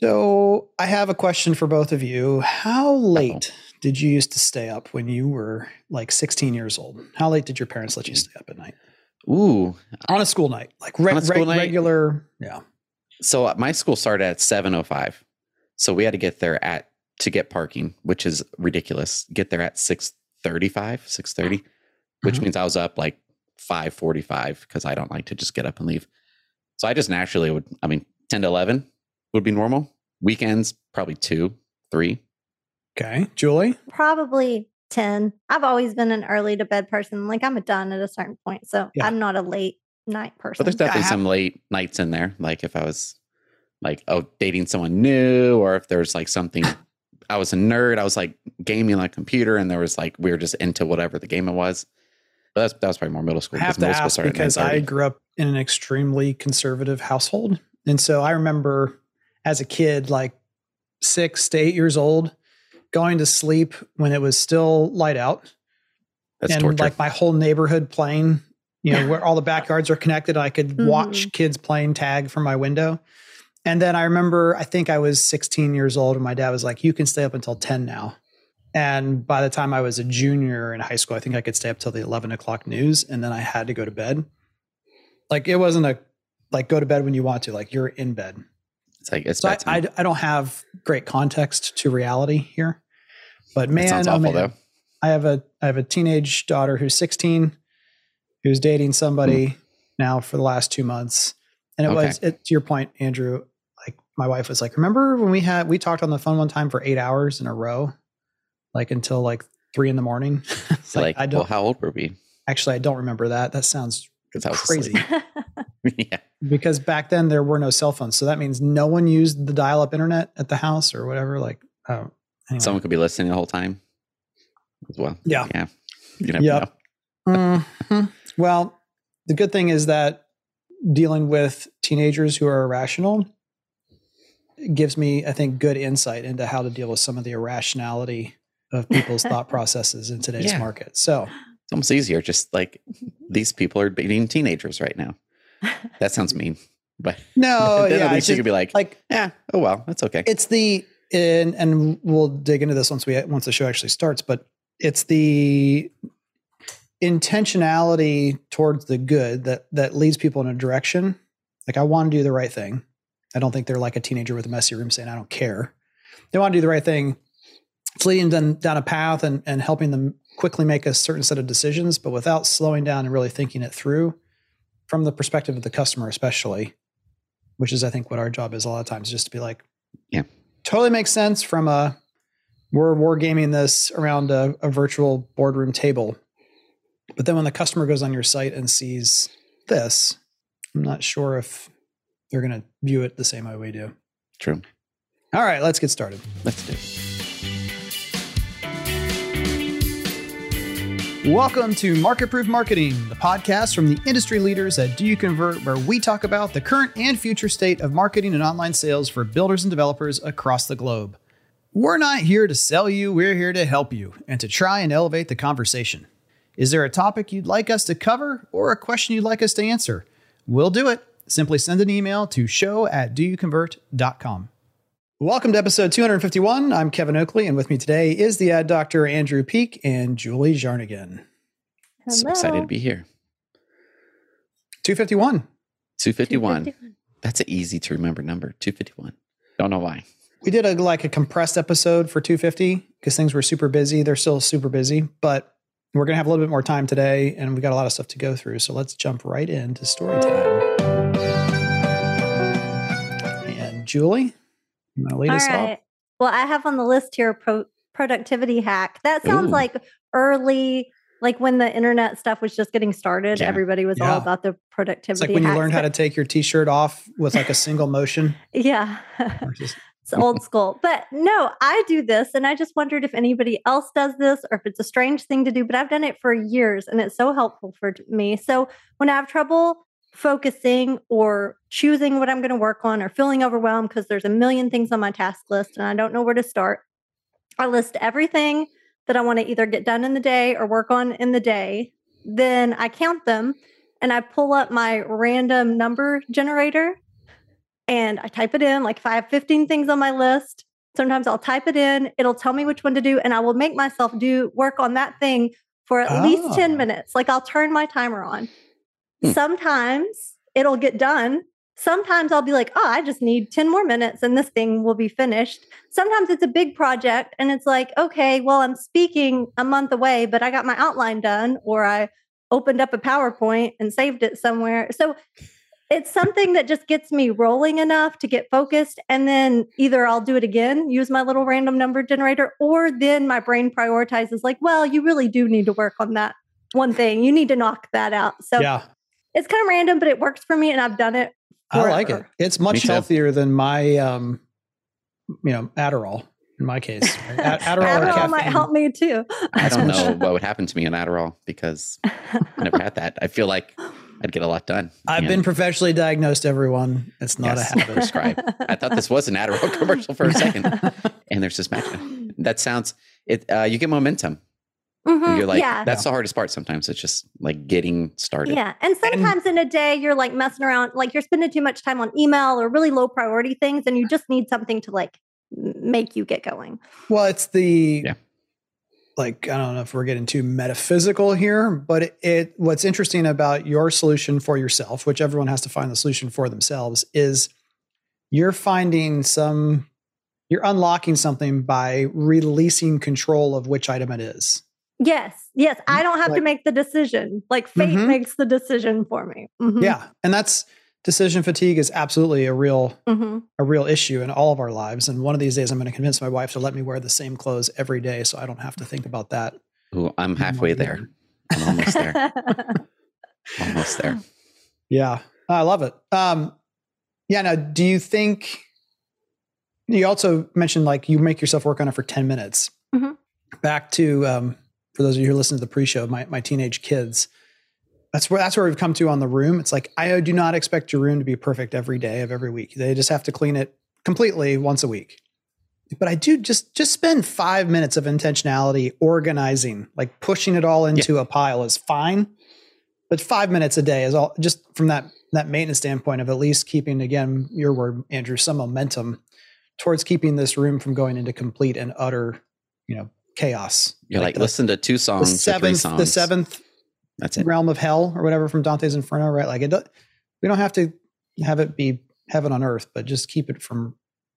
So I have a question for both of you. How late did you used to stay up when you were like 16 years old? How late did your parents let you stay up at night? Ooh, On a school night, like re- school reg- night? regular. Yeah. so uh, my school started at 7:05. So we had to get there at to get parking, which is ridiculous. Get there at 6:35, 6:30, which Mhm. means I was up like 5:45 because I don't like to just get up and leave. So I just naturally would I mean 10 to 11 would be normal. Weekends probably 2, 3. Okay. Julie? Probably 10. I've always been an early to bed person. Like I'm a done at a certain point. So Yeah. I'm not a late night person. But there's definitely have- some late nights in there. Like if I was like, oh, dating someone new, or if there's like something, I was a nerd. I was like gaming on a computer, and there was like we were just into whatever the game it was. But that's that was probably more middle school. I have to middle ask started because I grew up in an extremely conservative household. And so I remember as a kid, like six to eight years old, going to sleep when it was still light out. that's and torture. like my whole neighborhood playing, you know, where all the backyards are connected. I could Mm-hmm. watch kids playing tag from my window. And then I remember, I think I was 16 years old, and my dad was like, You can stay up until 10 now. And by the time I was a junior in high school, I think I could stay up till the 11 o'clock news, and then I had to go to bed. Like it wasn't a like go to bed when you want to, like you're in bed. It's like it's So I. I, I don't have great context to reality here. But man, oh man. I have a I have a teenage daughter who's 16, who's dating somebody hmm. now for the last two months, and it Okay. was it, to your point, Andrew. Like my wife was like, "Remember when we had we talked on the phone one time for eight hours in a row, like until like three in the morning?" Like, like, I don't how old were we? actually I don't remember that. That sounds Because I was crazy yeah. because back then there were no cell phones, so that means no one used the dial-up internet at the house or whatever. Like, oh, anyway. Someone could be listening the whole time as well. Yeah. Yeah. You never Yep. know. Mhm. Well, the good thing is that dealing with teenagers who are irrational gives me, I think, good insight into how to deal with some of the irrationality of people's thought processes in today's Yeah. market. So, It's almost easier. Just like these people are being teenagers right now. That sounds mean. But no, yeah, at least you could be like, like yeah, oh well, that's okay. it's the and and we'll dig into this once we once the show actually starts, but it's the intentionality towards the good that that leads people in a direction. Like I want to do the right thing. I don't think they're like a teenager with a messy room saying I don't care. They want to do the right thing. It's leading them down a path and and helping them quickly make a certain set of decisions, but without slowing down and really thinking it through from the perspective of the customer, especially, which is I think what our job is a lot of times, just to be like, Yeah. totally makes sense from a we're wargaming this around a, a virtual boardroom table. But then when the customer goes on your site and sees this, I'm not sure if they're going to view it the same way we do. True. All right, let's get started. Let's do it. Welcome to Market Proof Marketing, the podcast from the industry leaders at Do You Convert, where we talk about the current and future state of marketing and online sales for builders and developers across the globe. We're not here to sell you, we're here to help you and to try and elevate the conversation. Is there a topic you'd like us to cover or a question you'd like us to answer? We'll do it. Simply send an email to show at doyouconvert.com. Welcome to episode 251. I'm Kevin Oakley, and with me today is the ad doctor Andrew Peek and Julie Jarnagin. Hello. So excited to be here. 251. 251. That's an easy to remember number. 251. Don't know why. We did a like a compressed episode for 250 because things were super busy. They're still super busy, but we're gonna have a little bit more time today, and we got a lot of stuff to go through. So let's jump right into story time. And Julie, you want to lead All us right. off? Well, I have on the list here pro- productivity hack. That sounds Ooh. like early, like when the internet stuff was just getting started. Yeah. Everybody was Yeah. all about the productivity. It's like when you hacks, learn how to take your t-shirt off with like a single motion. Yeah. It's old school. But no, I do this. And I just wondered if anybody else does this or if it's a strange thing to do, but I've done it for years and it's so helpful for me. So when I have trouble focusing or choosing what I'm going to work on or feeling overwhelmed because there's a million things on my task list and I don't know where to start, I list everything that I want to either get done in the day or work on in the day. Then I count them and I pull up my random number generator and I type it in. Like if I have 15 things on my list, sometimes I'll type it in, it'll tell me which one to do, and I will make myself do work on that thing for at least 10 Oh. minutes. Like I'll turn my timer on. Hmm. Sometimes it'll get done. Sometimes I'll be like, oh, I just need 10 more minutes and this thing will be finished. Sometimes it's a big project and it's like, okay, well, I'm speaking a month away, but I got my outline done or I opened up a PowerPoint and saved it somewhere. So it's something that just gets me rolling enough to get focused. And then either I'll do it again, use my little random number generator, or then my brain prioritizes like, well, you really do need to work on that one thing. You need to knock that out. So yeah, it's kind of random, but it works for me and I've done it. I like it. It's much healthier than my, um, you know, Adderall in my case. right? Ad- Adderall, Adderall might help me too. I don't know what would happen to me in Adderall because I never had that. I feel like I'd get a lot done. I've And been professionally diagnosed. Everyone, it's not Yes. a habit. prescribed. I thought this was an Adderall commercial for a second, and there's this magic. That sounds it. Uh, you get momentum. Mhm, You're like yeah. that's the hardest part. Sometimes it's just like getting started. Yeah. And sometimes in a day, you're like messing around, like you're spending too much time on email or really low priority things, and you just need something to like make you get going. Well, it's the Yeah. like I don't know if we're getting too metaphysical here, but it, it what's interesting about your solution for yourself, which everyone has to find the solution for themselves, is you're finding some you're unlocking something by releasing control of which item it is. Yes. Yes. I don't have Like- to make the decision. Like fate Mhm. makes the decision for me. Mhm, Yeah. And that's decision fatigue is absolutely a real mhm. a real issue in all of our lives. And one of these days I'm going to convince my wife to let me wear the same clothes every day so I don't have to think about that. Ooh, I'm halfway there. I'm almost there. Almost there. Yeah, I love it. Um, yeah. Now, do you think you also mentioned like you make yourself work on it for ten minutes? Mhm. Back to um, for those of you who listen to the pre-show, my my teenage kids. That's where that's where we've come to on the room. It's like I do not expect your room to be perfect every day of every week. They just have to clean it completely once a week. But I do just just spend five minutes of intentionality organizing, like pushing it all into a pile is fine but five minutes a day is all just from that that maintenance standpoint of at least keeping again your word andrew some momentum towards keeping this room from going into complete and utter you know chaos You're like, the, listen to two songs, or three seventh songs. the seventh That's it. realm of hell or whatever from dante's inferno right like it we don't have to have it be heaven on earth but just keep it from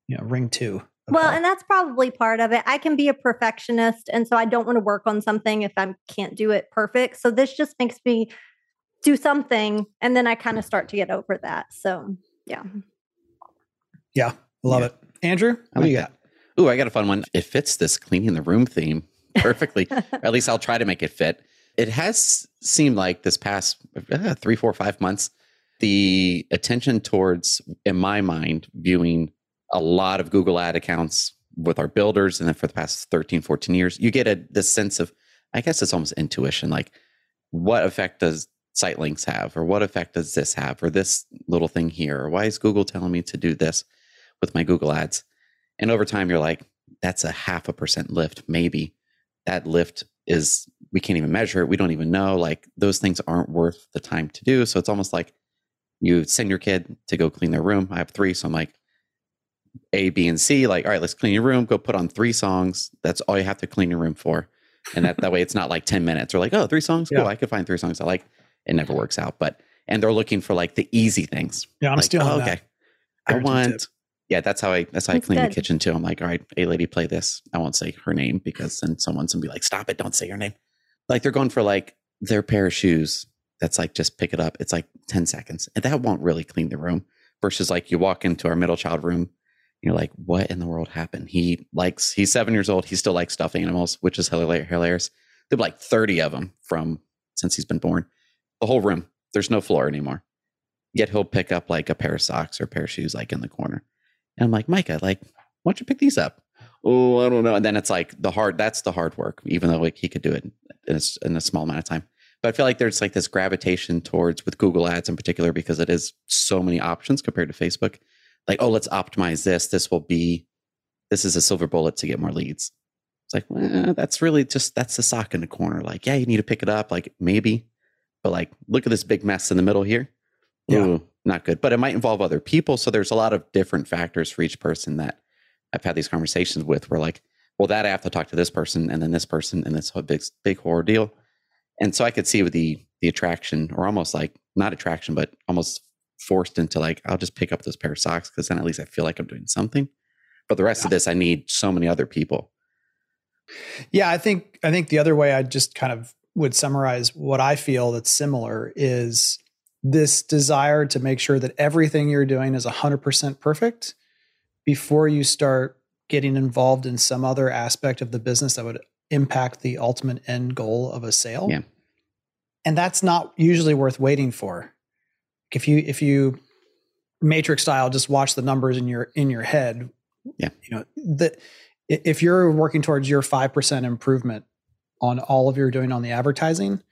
you know ring two Well, hell. and that's probably part of it. I can be a perfectionist, and so I don't want to work on something if I can't do it perfect. So this just makes me do something, and then I kind of start to get over that. So yeah, yeah love Yeah. it andrew what I do like you that. got Ooh, I got a fun one. It fits this cleaning the room theme perfectly. at least I'll try to make it fit. It has seemed like this past uh, three, four, five months, the attention towards, in my mind, viewing a lot of Google ad accounts with our builders. And then for the past 13, 14 years, you get a this sense of, I guess it's almost intuition, like what effect does site links have? Or what effect does this have? Or this little thing here? Or why is Google telling me to do this with my Google ads? And over time, you're like, that's a half a percent lift, maybe. That lift is, we can't even measure it. We don't even know. Like, those things aren't worth the time to do. So it's almost like you send your kid to go clean their room. I have three. So I'm like, A, B, and C, like, all right, let's clean your room. Go put on three songs. That's all you have to clean your room for. And that, that way it's not like 10 minutes or like, oh, three songs. Cool. Yeah. I could find three songs I like. It never works out. But, and they're looking for like the easy things. yeah i'm like, stealing oh, okay. I want. tip. Yeah, that's how I. That's how I clean the kitchen too. I'm like, all right, a lady, play this. I won't say her name because then someone's gonna be like, stop it, don't say your name. Like they're going for like their pair of shoes. That's like just pick it up. It's like ten seconds, and that won't really clean the room. Versus like you walk into our middle child room, you're like, what in the world happened? He likes. He's seven years old. He still likes stuffed animals, which is hilar- hilarious. There've like thirty of them from since he's been born. The whole room. There's no floor anymore. Yet he'll pick up like a pair of socks or a pair of shoes like in the corner. And I'm like, Micah, like, why don't you pick these up? Oh, I don't know. And then it's like the hard, that's the hard work, even though like he could do it in a, in a small amount of time. But I feel like there's like this gravitation towards with Google ads in particular, because it is so many options compared to Facebook. Like, oh, let's optimize this. This will be, this is a silver bullet to get more leads. It's like, well, that's really just, that's the sock in the corner. Like, yeah, you need to pick it up. Like maybe, but like, look at this big mess in the middle here. Yeah. ooh, not good. But it might involve other people. So there's a lot of different factors for each person that I've had these conversations with where like, well, that I have to talk to this person and then this person and this whole big big horror deal. And so I could see with the the attraction or almost like not attraction, but almost forced into like, I'll just pick up this pair of socks because then at least I feel like I'm doing something. But the rest of this, I need so many other people. Yeah, I think I think the other way I just kind of would summarize what I feel that's similar is this desire to make sure that everything you're doing is 100% perfect before you start getting involved in some other aspect of the business that would impact the ultimate end goal of a sale. Yeah. And that's not usually worth waiting for. If you if you matrix style just watch the numbers in your in your head, Yeah. you know, that if you're working towards your 5% improvement on all of your doing on the advertising,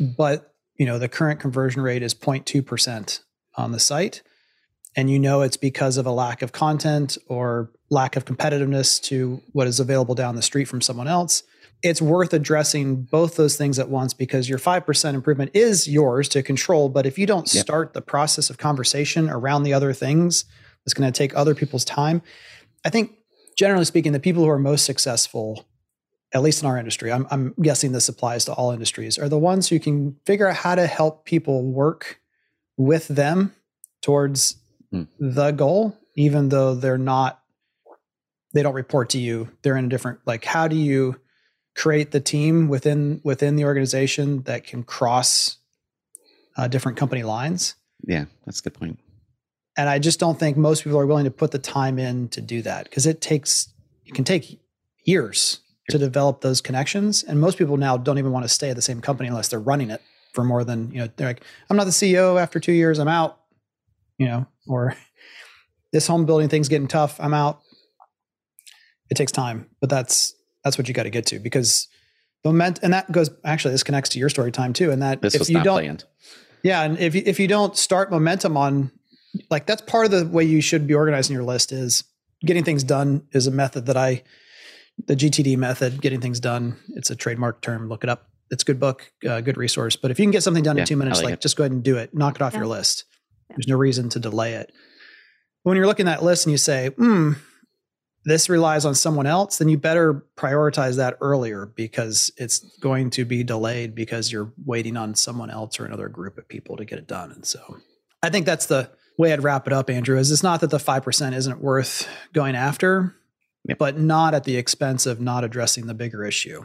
but you know, the current conversion rate is 0.2% on the site, and you know it's because of a lack of content or lack of competitiveness to what is available down the street from someone else, it's worth addressing both those things at once because your 5% improvement is yours to control. But if you don't Yep. start the process of conversation around the other things, it's going to take other people's time. I think, generally speaking, the people who are most successful, at least in our industry, I'm, I'm guessing this applies to all industries, are the ones who can figure out how to help people work with them towards Hmm. the goal, even though they're not, they don't report to you. They're in a different, like, how do you create the team within within the organization that can cross uh, different company lines? Yeah, that's a good point. and I just don't think most people are willing to put the time in to do that because it takes it can take years to develop those connections. And most people now don't even want to stay at the same company unless they're running it for more than you know they're like I'm not the CEO after 2 years I'm out you know or this home building thing's getting tough. I'm out. It takes time but that's that's what you got to get to because moment and that goes actually this connects to your story time too and that This if you don't planned. yeah, and if you, if you don't start momentum on, like that's part of the way you should be organizing your list is getting things done is a method that I, the GTD method, getting things done. It's a trademark term. Look it up. It's a good book, uh, good resource. But if you can get something done Yeah, in two I minutes, like like, just go ahead and do it. Knock it off your list. Yeah. There's no reason to delay it. When you're looking at that list and you say, hmm, this relies on someone else, then you better prioritize that earlier because it's going to be delayed because you're waiting on someone else or another group of people to get it done. And so I think that's the way I'd wrap it up, Andrew, is it's not that the 5% isn't worth going after, Yep. but not at the expense of not addressing the bigger issue.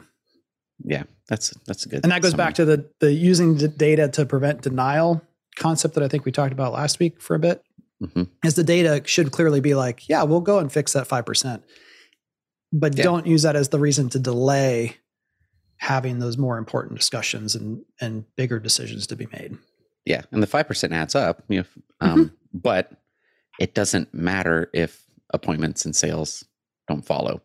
Yeah, that's that's good. And that goes back to the the using the data to prevent denial concept that I think we talked about last week for a bit. Mhm. Is the data should clearly be like, yeah, we'll go and fix that five percent, but Yeah. don't use that as the reason to delay having those more important discussions and and bigger decisions to be made. Yeah, and the five percent adds up. You know, um, but it doesn't matter if appointments and sales don't follow.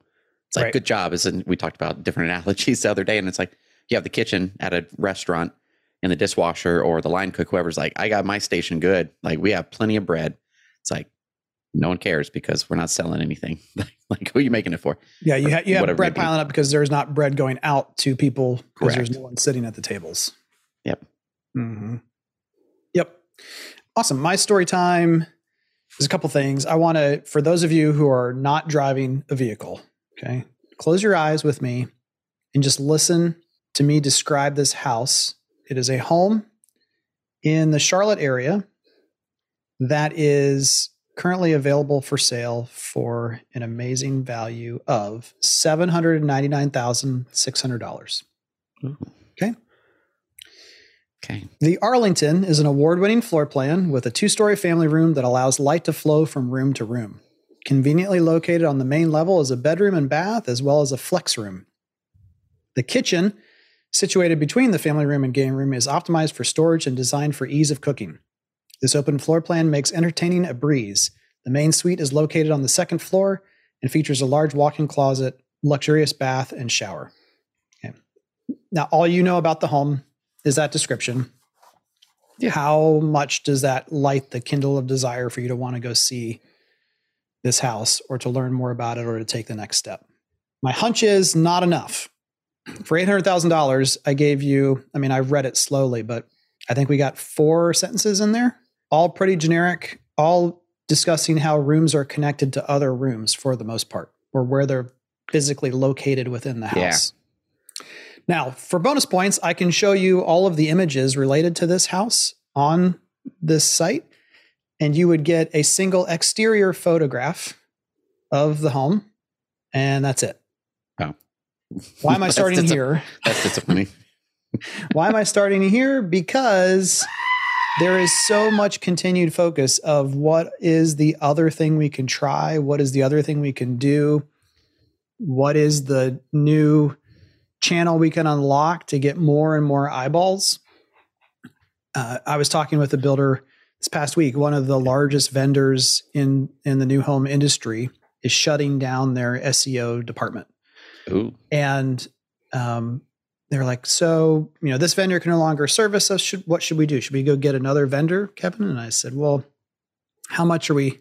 It's like Right. good job. Is and we talked about different analogies the other day, and it's like you have the kitchen at a restaurant, and the dishwasher or the line cook, whoever's like, I got my station good. Like we have plenty of bread. It's like no one cares because we're not selling anything. like who are you making it for? Yeah, you, ha- you have bread piling up because there's not bread going out to people because there's no one sitting at the tables. Yep. Mm-hmm. Yep. Awesome. My story time is a couple things. I want to, for those of you who are not driving a vehicle, okay, close your eyes with me and just listen to me describe this house. It is a home in the Charlotte area that is currently available for sale for an amazing value of $799,600. Okay. The Arlington is an award winning floor plan with a two story family room that allows light to flow from room to room. Conveniently located on the main level is a bedroom and bath, as well as a flex room. The kitchen, situated between the family room and game room, is optimized for storage and designed for ease of cooking. This open floor plan makes entertaining a breeze. The main suite is located on the second floor and features a large walk in closet, luxurious bath, and shower. Okay. Now, all you know about the home is that description. Yeah. How much does that light the kindle of desire for you to want to go see this house or to learn more about it or to take the next step? My hunch is not enough. For $800,000, I gave you, I mean, I read it slowly, but I think we got four sentences in there. all pretty generic, all discussing how rooms are connected to other rooms for the most part, or where they're physically located within the Yeah. house. Now, for bonus points, I can show you all of the images related to this house on this site, and you would get a single exterior photograph of the home, and that's it. Oh. Why am I starting dis- here? That's disappointing. Why am I starting here? Because there is so much continued focus of what is the other thing we can try, what is the other thing we can do, what is the new channel we can unlock to get more and more eyeballs. Uh, I was talking with a builder this past week. One of the largest vendors in in the new home industry is shutting down their SEO department Ooh. and um, they're like, so you know, this vendor can no longer service us. Should what should we do? Should we go get another vendor, Kevin? And I said, well, how much are we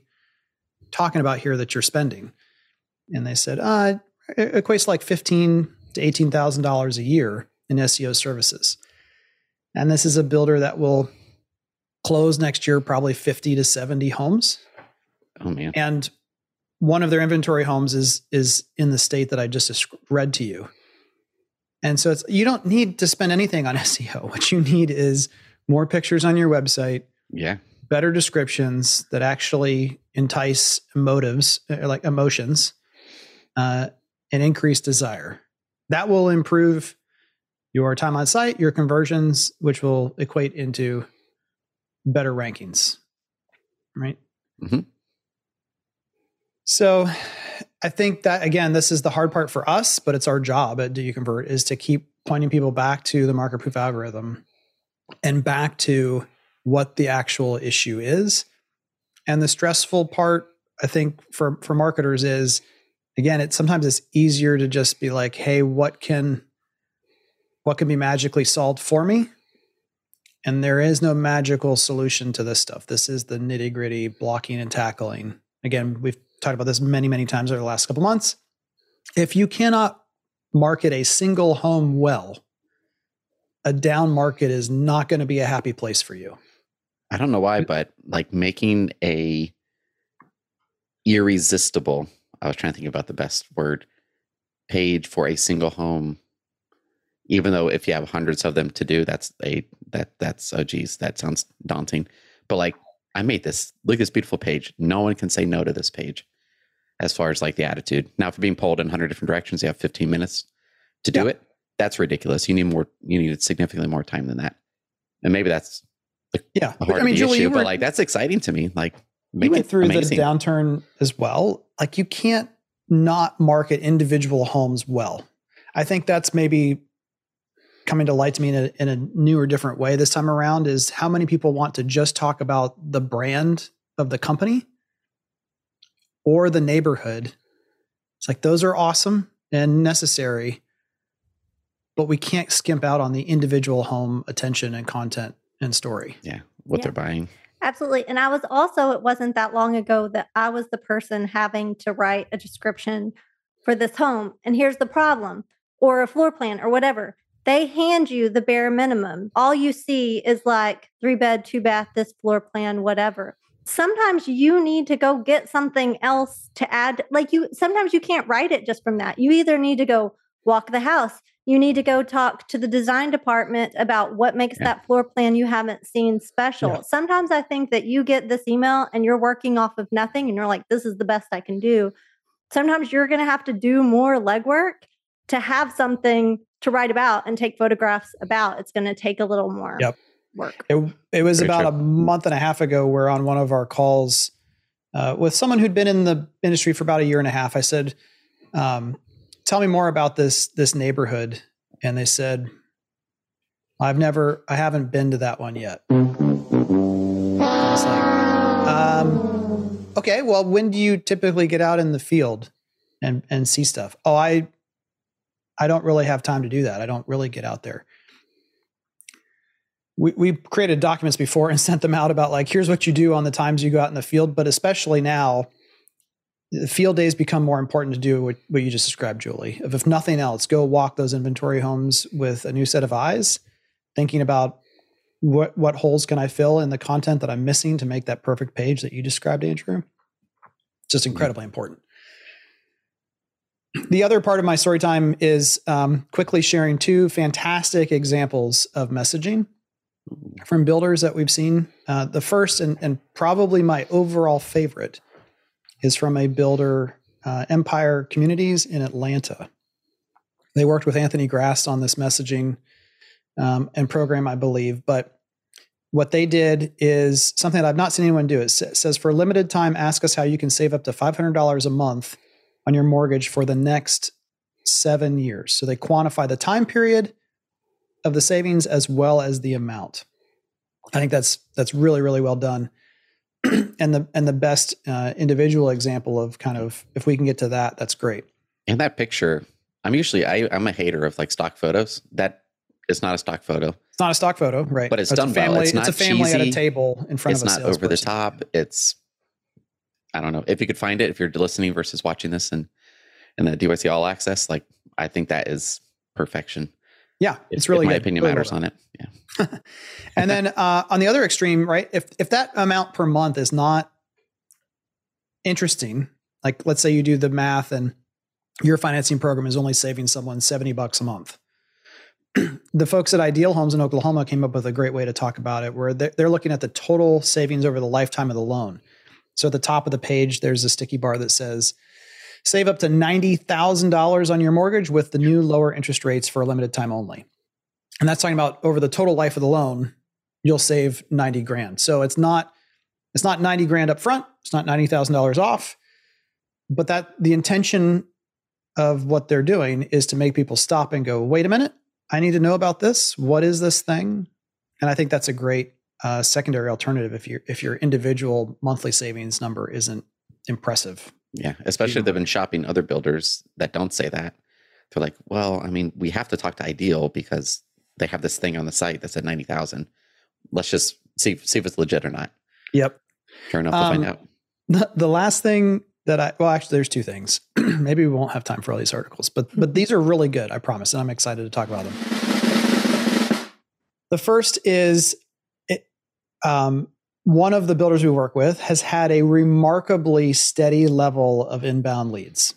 talking about here that you're spending? And they said, uh, it equates to like fifteen to eighteen thousand dollars a year in SEO services. And this is a builder that will close next year probably fifty to seventy homes Oh man. and one of their inventory homes is is in the state that I just read to you. And so it's you don't need to spend anything on SEO. What you need is more pictures on your website, Yeah. better descriptions that actually entice motives, uh, like emotions, uh, and increase desire. That will improve your time on site, your conversions, which will equate into better rankings. Right. Mhm. So I think that again, this is the hard part for us, but it's our job at Do You Convert is to keep pointing people back to the market proof algorithm and back to what the actual issue is. And the stressful part, I think, for for marketers is again, it's sometimes it's easier to just be like, hey, what can what can be magically solved for me? And there is no magical solution to this stuff. This is the nitty gritty blocking and tackling. Again, we've talked about this many, many times over the last couple months. If you cannot market a single home well, a down market is not going to be a happy place for you. I don't know why, but like making a irresistible, I was trying to think about the best word, page for a single home, even though if you have hundreds of them to do, that's a that that's oh geez, that sounds daunting. But like I made this, look at this beautiful page. No one can say no to this page as far as like the attitude. Now, if you're being pulled in 100 different directions, you have 15 minutes to do Yeah. it. That's ridiculous. You need more, you need significantly more time than that. And maybe that's Yeah. a I mean, Julie, issue, you, but were, like that's exciting to me. Like make went it through amazing. the downturn as well. Like you can't not market individual homes well. I think that's maybe coming to light to me in a, in a new or different way this time around is how many people want to just talk about the brand of the company or the neighborhood. It's like those are awesome and necessary, but we can't skimp out on the individual home attention and content and story. yeah, what Yeah. they're buying. Absolutely. And I was also, it wasn't that long ago that I was the person having to write a description for this home. And here's the problem, or a floor plan, or whatever. They hand you the bare minimum. All you see is like three bed, two bath, this floor plan, whatever. Sometimes you need to go get something else to add. Like you, sometimes you can't write it just from that. You either need to go walk the house. You need to go talk to the design department about what makes Yeah. that floor plan you haven't seen special. Yeah. Sometimes I think that you get this email and you're working off of nothing and you're like, this is the best I can do. Sometimes you're going to have to do more legwork to have something to write about and take photographs about. It's going to take a little more Yep. work. It, it was Very about true. a month and a half ago where on one of our calls uh, with someone who'd been in the industry for about a year and a half, I said, um, tell me more about this, this neighborhood. And they said, I've never, I haven't been to that one yet. Like, um, okay, well, when do you typically get out in the field and, and see stuff? Oh, I, I don't really have time to do that. I don't really get out there we, we created documents before and sent them out about like here's what you do on the times you go out in the field but especially now field days become more important to do what, what you just described julie if, if nothing else go walk those inventory homes with a new set of eyes thinking about what what holes can I fill in the content that I'm missing to make that perfect page that you described, Andrew? Just incredibly important. The other part of my story time is um, quickly sharing two fantastic examples of messaging from builders that we've seen. Uh, the first and, and probably my overall favorite is from a builder, uh, Empire Communities in Atlanta. They worked with Anthony Grass on this messaging um, and program, I believe. But what they did is something that I've not seen anyone do. It says for a limited time, ask us how you can save up to $500 a month on your mortgage for the next seven years. So they quantify the time period of the savings as well as the amount. I think that's that's really really well done, and the and the best uh, individual example of kind of if we can get to that, that's great. And that picture, I'm usually I, I'm a hater of like stock photos. That is not a stock photo. It's not a stock photo, right? But it's, it's done family. Well. It's, it's a family cheesy. at a table in front it's of a It's not over the top. It's I don't know if you could find it if you're listening versus watching this and and the DYC All Access. Like I think that is perfection. Yeah, it's really my good. opinion really matters well on it. Yeah. and then uh, on the other extreme, right? If if that amount per month is not interesting, like let's say you do the math and your financing program is only saving someone 70 bucks a month. the folks at Ideal Homes in Oklahoma came up with a great way to talk about it, where they're, they're looking at the total savings over the lifetime of the loan. So at the top of the page, there's a sticky bar that says, save up to $90,000 on your mortgage with the new lower interest rates for a limited time only. And that's talking about over the total life of the loan, you'll save 90 grand. So it's not it's not 90 grand up front, it's not $90,000 off, but that the intention of what they're doing is to make people stop and go, "Wait a minute, I need to know about this. What is this thing?" And I think that's a great uh, secondary alternative if your if your individual monthly savings number isn't impressive. Yeah, especially if they've been shopping other builders that don't say that. They're like, well, I mean, we have to talk to Ideal because they have this thing on the site that said ninety thousand. Let's just see see if it's legit or not. Yep. Sure enough, we'll Um, find out. The, the last thing that I well, actually, there's two things. Maybe we won't have time for all these articles, but but these are really good. I promise, and I'm excited to talk about them. The first is it, um, one of the builders we work with has had a remarkably steady level of inbound leads.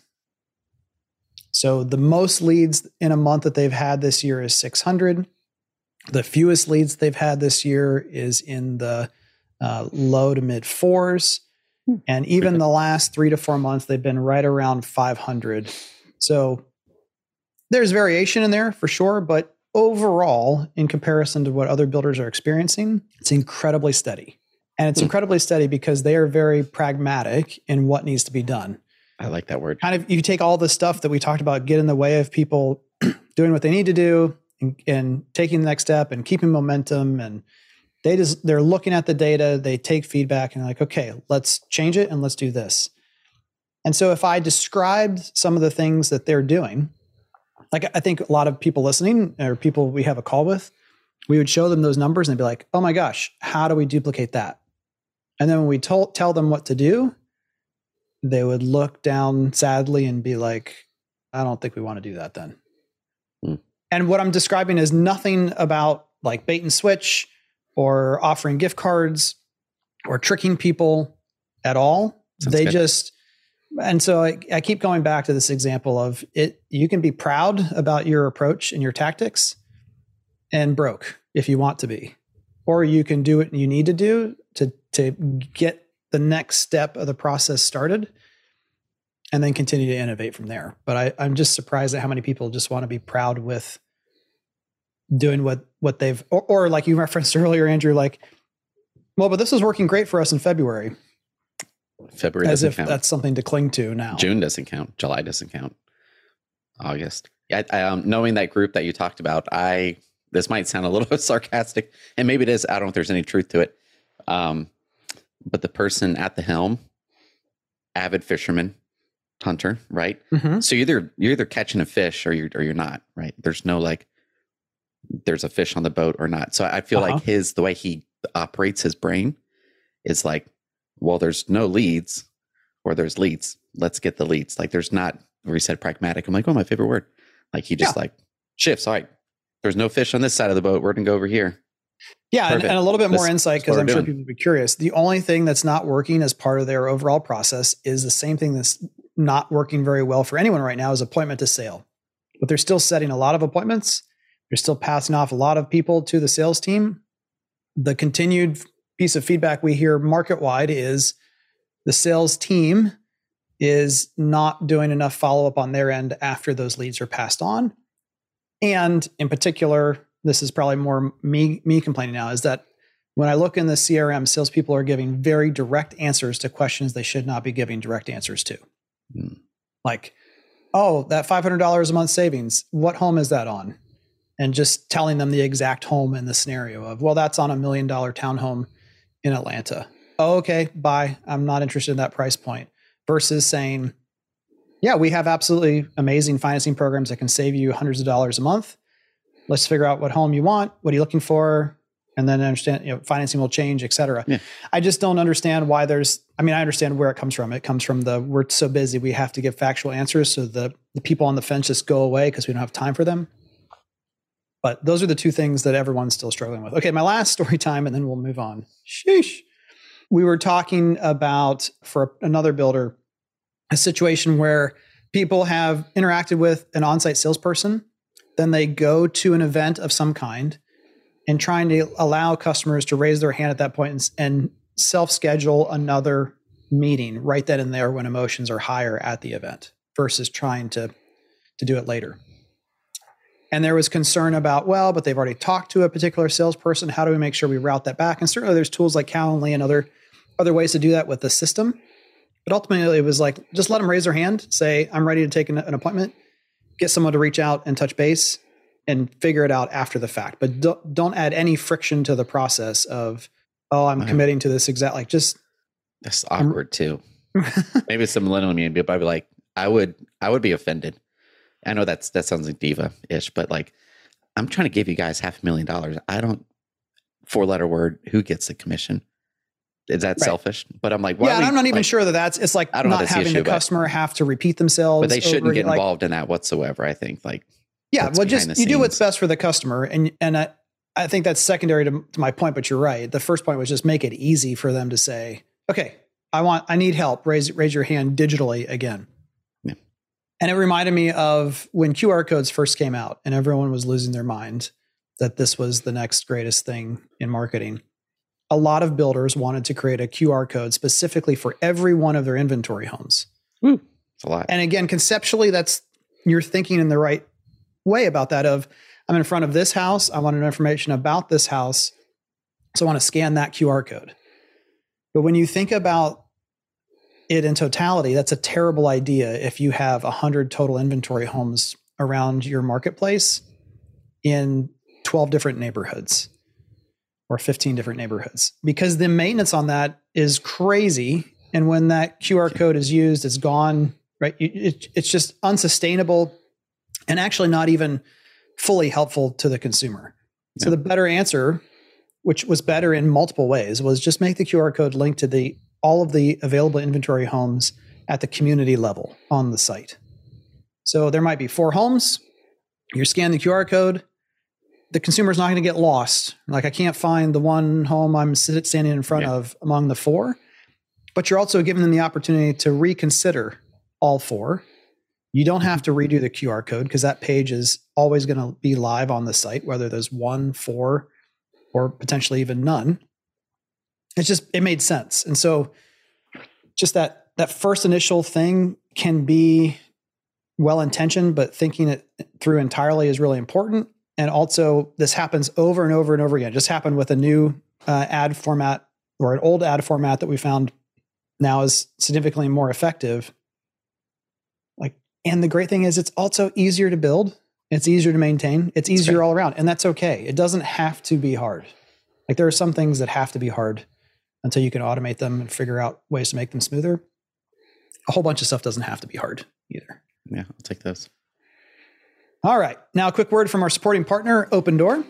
So the most leads in a month that they've had this year is 600. The fewest leads they've had this year is in the uh, low to mid fours. And even the last three to four months, they've been right around 500. So there's variation in there for sure. But overall, in comparison to what other builders are experiencing, it's incredibly steady. And it's Hmm. incredibly steady because they are very pragmatic in what needs to be done I like that word. kind of you take all the stuff that we talked about get in the way of people doing what they need to do and, and taking the next step and keeping momentum and they just they're looking at the data they take feedback and like okay let's change it and let's do this and so if i described some of the things that they're doing like i think a lot of people listening or people we have a call with we would show them those numbers and they'd be like oh my gosh how do we duplicate that and then when we told, tell them what to do they would look down sadly and be like, I don't think we want to do that then. Hmm. And what I'm describing is nothing about like bait and switch or offering gift cards or tricking people at all. Sounds they good. just, and so I, I keep going back to this example of it. You can be proud about your approach and your tactics and broke if you want to be, or you can do what you need to do to, get the next step of the process started and then continue to innovate from there. But I, I'm just surprised at how many people just want to be proud with doing what what they've or, or like you referenced earlier, Andrew, like, well, but this was working great for us in February, February as if count. that's something to cling to now. June doesn't count. July doesn't count. August. Yeah, I, um, knowing that group that you talked about, I this might sound a little bit sarcastic, and maybe it is. I don't know if there's any truth to it. Um, but the person at the helm, avid fisherman, hunter, right? Mhm. So either you're either catching a fish or you're or you're not, right? There's no like there's a fish on the boat or not. So I feel Uh-huh. like his the way he operates his brain is like, well, there's no leads or there's leads. Let's get the leads. Like there's not where he said pragmatic. I'm like, oh my favorite word. Like he just like shifts. All right. There's no fish on this side of the boat. We're gonna go over here. Yeah, and, and a little bit more insight because I'm sure doing. people would be curious. The only thing that's not working as part of their overall process is the same thing that's not working very well for anyone right now is appointment to sale. But they're still setting a lot of appointments. They're still passing off a lot of people to the sales team. The continued piece of feedback we hear market wide is the sales team is not doing enough follow up on their end after those leads are passed on. And in particular, this is probably more me me complaining now is that when I look in the CRM, salespeople are giving very direct answers to questions they should not be giving direct answers to. Hmm. Like, oh, that $500 a month savings, what home is that on? And just telling them the exact home in the scenario of, well, that's on a million dollar townhome in Atlanta. Oh, okay, bye. I'm not interested in that price point. Versus saying, yeah, we have absolutely amazing financing programs that can save you hundreds of dollars a month. Let's figure out what home you want. What are you looking for? And then understand, you know, financing will change, et cetera. Yeah. I just don't understand why there's, I mean, I understand where it comes from. It comes from the, we're so busy, we have to give factual answers. So the, the people on the fence just go away because we don't have time for them. But those are the two things that everyone's still struggling with. Okay, my last story time, and then we'll move on. Sheesh. We were talking about for another builder a situation where people have interacted with an on-site salesperson, then they go to an event of some kind and trying to allow customers to raise their hand at that point and, and self-schedule another meeting right then and there when emotions are higher at the event versus trying to to do it later. And there was concern about, well, but they've already talked to a particular salesperson. How do we make sure we route that back? And certainly there's tools like Calendly and other other ways to do that with the system. But ultimately, it was like just let them raise their hand, say, I'm ready to take an, an appointment, get someone to reach out and touch base and figure it out after the fact. But don't, don't add any friction to the process of, oh, I'm committing to this exact, like just, That's awkward too. Maybe some millennial me but I'd be like, I would, I would be offended. I know that's that sounds like diva ish, but like, I'm trying to give you guys half a million dollars. I don't four letter word. Who gets the commission? Is that Right. selfish? But I'm like, why yeah, we- I'm not even like, sure that that's, it's like I don't not that's the having issue, the but- customer have to repeat themselves. But they shouldn't over get. Like, involved in that whatsoever. I think like Yeah, well, just you do what's best for the customer, and and I, I think that's secondary to, to my point. But you're right. The first point was just make it easy for them to say, "Okay, I want, I need help. Raise raise your hand digitally again." Yeah. And it reminded me of when QR codes first came out, and everyone was losing their mind that this was the next greatest thing in marketing. A lot of builders wanted to create a QR code specifically for every one of their inventory homes. Hmm. it's a lot. And again, conceptually, that's you're thinking in the right way about that. Of I'm in front of this house, I want to know information about this house, so I want to scan that QR code. But when you think about it in totality, that's a terrible idea. If you have hundred total inventory homes around your marketplace in 12 different neighborhoods or 15 different neighborhoods, because the maintenance on that is crazy. And when that QR code is used, it's gone right? It, it's just unsustainable and actually not even fully helpful to the consumer. So Yeah. the better answer, which was better in multiple ways, was just make the QR code link to the all of the available inventory homes at the community level on the site. So there might be four homes. You scan the QR code. The consumer's not going to get lost. Like I can't find the one home I'm standing in front Yeah. of among the four. But you're also giving them the opportunity to reconsider all four. You don't have mm-hmm. to redo the QR code because that page is always going to be live on the site, whether there's one, four, or potentially even none. It's just it made sense, and so just that that first initial thing can be well intentioned, but thinking it through entirely is really important. And also, this happens over and over and over again. It just happened with a new uh, ad format or an old ad format that we found now is significantly more effective. Like, and the great thing is, it's also easier to build. It's easier to maintain. It's easier right. all around, and that's okay. It doesn't have to be hard. Like there are some things that have to be hard until you can automate them and figure out ways to make them smoother. A whole bunch of stuff doesn't have to be hard either. Yeah, I'll take those. All right. Now, a quick word from our supporting partner, Opendoor.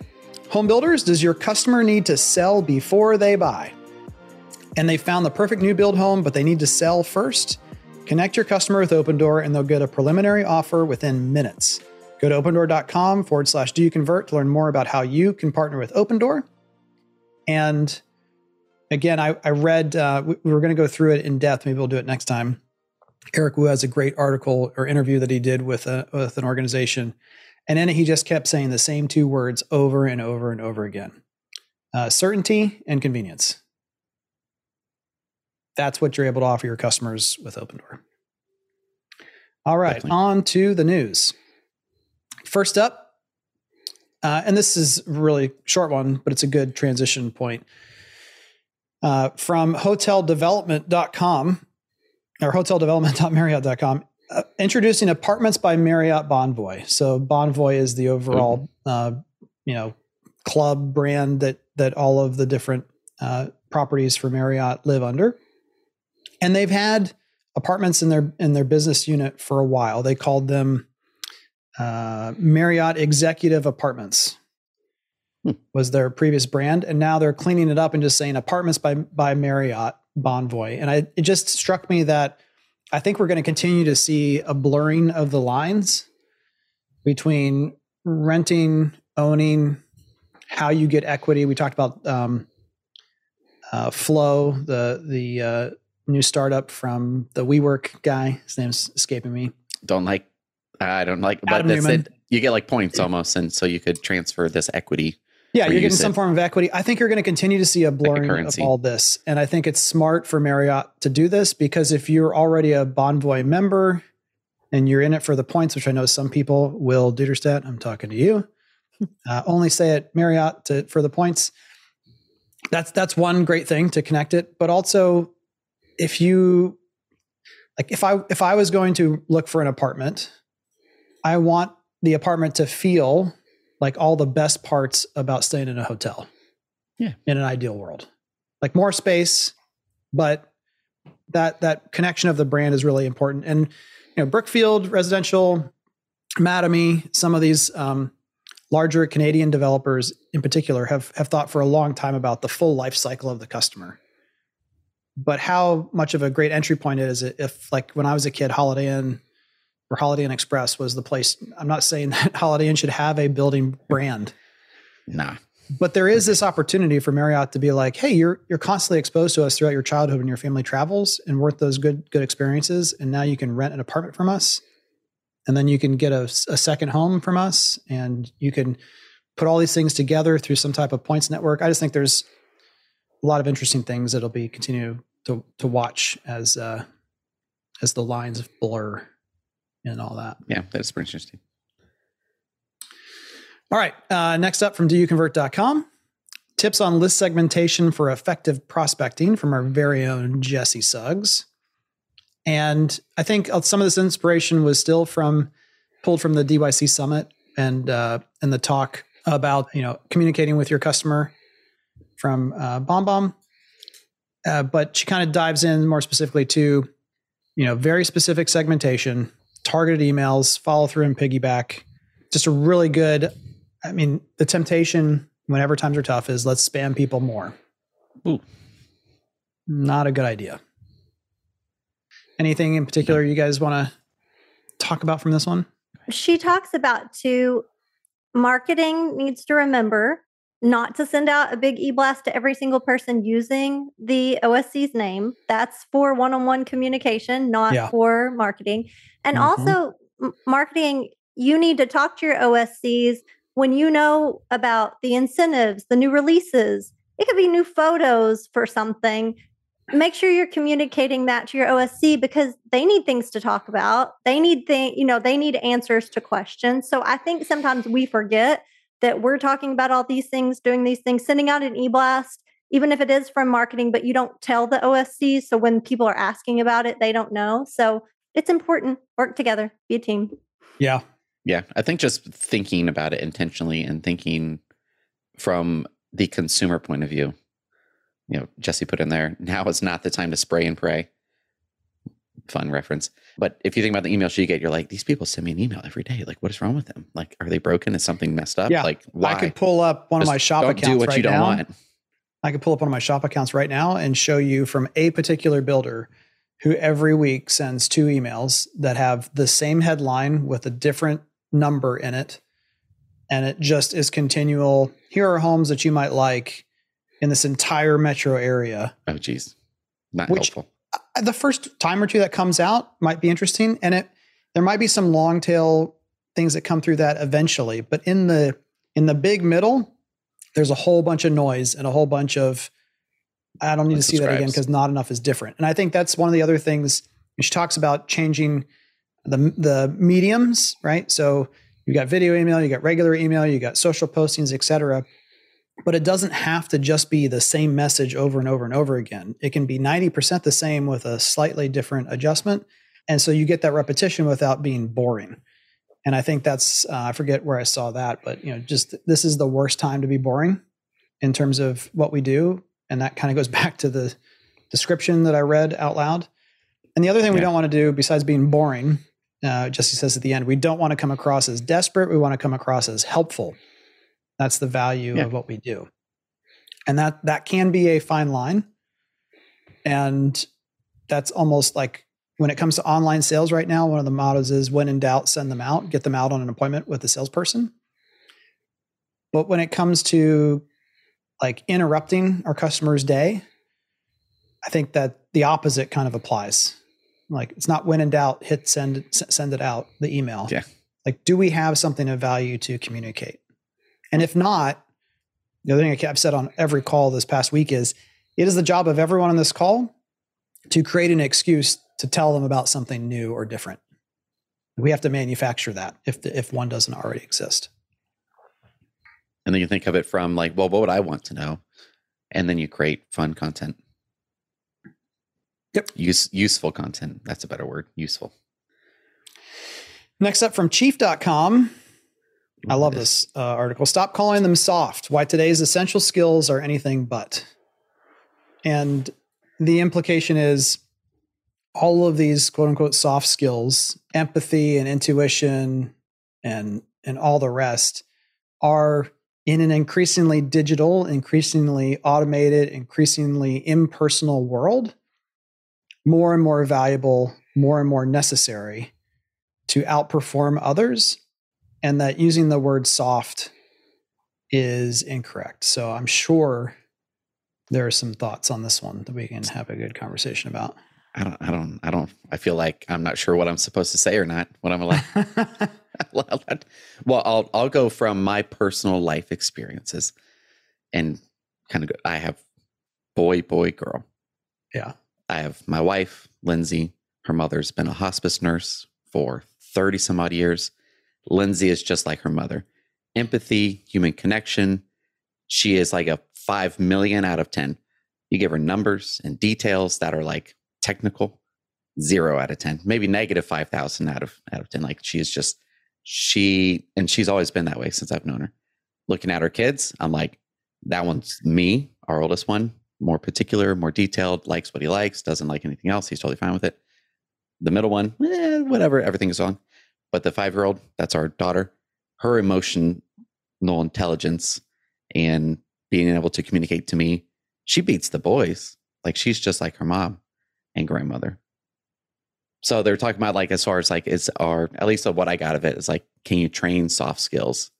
Home builders, does your customer need to sell before they buy? And they found the perfect new build home, but they need to sell first? Connect your customer with Opendoor and they'll get a preliminary offer within minutes. Go to opendoor.com forward slash do you convert to learn more about how you can partner with Opendoor. And again, I, I read, uh, we, we were going to go through it in depth. Maybe we'll do it next time. Eric Wu has a great article or interview that he did with a, with an organization, and in it he just kept saying the same two words over and over and over again: uh, certainty and convenience. That's what you're able to offer your customers with Opendoor. All right, Definitely. on to the news. First up, uh, and this is really short one, but it's a good transition point. Uh, from hoteldevelopment.com or hoteldevelopment.marriott.com, uh, introducing apartments by Marriott Bonvoy. So Bonvoy is the overall, uh, you know, club brand that that all of the different uh, properties for Marriott live under, and they've had apartments in their in their business unit for a while. They called them uh, Marriott Executive Apartments Hmm. was their previous brand, and now they're cleaning it up and just saying Apartments by by Marriott Bonvoy. And I it just struck me that I think we're going to continue to see a blurring of the lines between renting, owning, how you get equity. We talked about um, uh, Flow, the the uh, new startup from the WeWork guy. His name's escaping me. Don't like. I don't like. But Adam that's Neumann. it. You get like points almost, and so you could transfer this equity. Yeah, you're getting some it. form of equity. I think you're going to continue to see a blurring of all this. And I think it's smart for Marriott to do this because if you're already a Bonvoy member and you're in it for the points, which I know some people will, Duderstadt, I'm talking to you, uh, only say at Marriott to, for the points. That's that's one great thing to connect it. But also, if you like, if I if I was going to look for an apartment, I want the apartment to feel like all the best parts about staying in a hotel. Yeah. In an ideal world. Like more space, but that that connection of the brand is really important. And you know, Brookfield Residential, Mattamy, some of these um, larger Canadian developers in particular have have thought for a long time about the full life cycle of the customer. But how much of a great entry point it is it if like when I was a kid, Holiday Inn or Holiday Inn Express was the place. I'm not saying that Holiday Inn should have a building brand, Nah. but there is this opportunity for Marriott to be like, hey, you're you're constantly exposed to us throughout your childhood and your family travels and worth those good good experiences, and now you can rent an apartment from us, and then you can get a, a second home from us, and you can put all these things together through some type of points network. I just think there's a lot of interesting things that'll be continue to to watch as uh, as the lines blur and all that. Yeah, that's pretty interesting. All right. Uh, next up from doyouconvert.com tips on list segmentation for effective prospecting from our very own Jesse Suggs. And I think uh, some of this inspiration was still from pulled from the DYC summit and uh, and the talk about you know communicating with your customer from uh, Bomb Bomb. Uh, but she kind of dives in more specifically to you know very specific segmentation, targeted emails, follow through and piggyback. Just a really good I mean, the temptation whenever times are tough is let's spam people more. Ooh. Not a good idea. Anything in particular you guys want to talk about from this one? She talks about to marketing needs to remember not to send out a big e-blast to every single person using the OSC's name. That's for one-on-one communication, not Yeah. for marketing. And Mhm. also m- marketing, you need to talk to your OSCs when you know about the incentives, the new releases. It could be new photos for something. Make sure you're communicating that to your OSC because they need things to talk about. They need thing, you know, they need answers to questions. So I think sometimes we forget that we're talking about all these things, doing these things, sending out an e-blast, even if it is from marketing, but you don't tell the OSC. So when people are asking about it, they don't know. So it's important. Work together, be a team. Yeah. Yeah, I think just thinking about it intentionally and thinking from the consumer point of view. You know, Jesse put in there, now is not the time to spray and pray. Fun reference. But if you think about the emails you get, you're like, these people send me an email every day. Like, what is wrong with them? Like, are they broken? Is something messed up? Yeah. Like, why? I could pull up one of my shop don't accounts do what right you don't now. want. I could pull up one of my shop accounts right now and show you from a particular builder who every week sends two emails that have the same headline with a different number in it. And it just is continual. Here are homes that you might like. in this entire metro area. Oh, geez, not Which- helpful. Uh, The first time or two that comes out might be interesting, and it there might be some long tail things that come through that eventually. But in the in the big middle, there's a whole bunch of noise and a whole bunch of I don't need to see that again because not enough is different. And I think that's one of the other things she talks about changing the the mediums, right? So you got video email, you got regular email, you got social postings, et cetera. But it doesn't have to just be the same message over and over and over again. It can be 90% the same with a slightly different adjustment. And so you get that repetition without being boring. And I think that's, uh, I forget where I saw that, but you know, just this is the worst time to be boring in terms of what we do. And that kind of goes back to the description that I read out loud. And the other thing we don't want to do besides being boring, uh, Jesse says at the end, we don't want to come across as desperate. We want to come across as helpful. That's the value Yeah. of what we do. And that that can be a fine line. And that's almost like when it comes to online sales right now, one of the mottos is when in doubt, send them out, get them out on an appointment with a salesperson. But when it comes to like interrupting our customer's day, I think that the opposite kind of applies. Like it's not when in doubt, hit send send it out, the email. Yeah. Like, do we have something of value to communicate? And if not, the other thing I've said on every call this past week is it is the job of everyone on this call to create an excuse to tell them about something new or different. We have to manufacture that if the, if one doesn't already exist. And then you think of it from like, well, what would I want to know? And then you create fun content. Yep. Use useful content. That's a better word. Useful. Next up from chief.com, I love this uh, article. Stop calling them soft. Why today's essential skills are anything but. And the implication is all of these quote unquote soft skills, empathy and intuition and and all the rest are in an increasingly digital, increasingly automated, increasingly impersonal world more and more valuable, more and more necessary to outperform others and that using the word soft is incorrect. So I'm sure there are some thoughts on this one that we can have a good conversation about. I don't, I don't, I don't, I feel like I'm not sure what I'm supposed to say or not, what I'm allowed. allowed- well, I'll, I'll go from my personal life experiences and kind of go, I have boy, boy, girl. yeah. I have my wife, Lindsay. Her mother's been a hospice nurse for 30 some odd years. Lindsay is just like her mother empathy, human connection. She is like a 5 million out of 10. You give her numbers and details that are like technical, zero out of 10, maybe negative 5,000 out of, out of 10. Like she is just, she, and she's always been that way since I've known her. Looking at her kids, I'm like, that one's me, our oldest one, more particular, more detailed, likes what he likes, doesn't like anything else. He's totally fine with it. The middle one, eh, whatever, everything is on. But the five year old, that's our daughter, her emotional intelligence and being able to communicate to me, she beats the boys. Like she's just like her mom and grandmother. So they're talking about like as far as like is our at least what I got of it is like, can you train soft skills?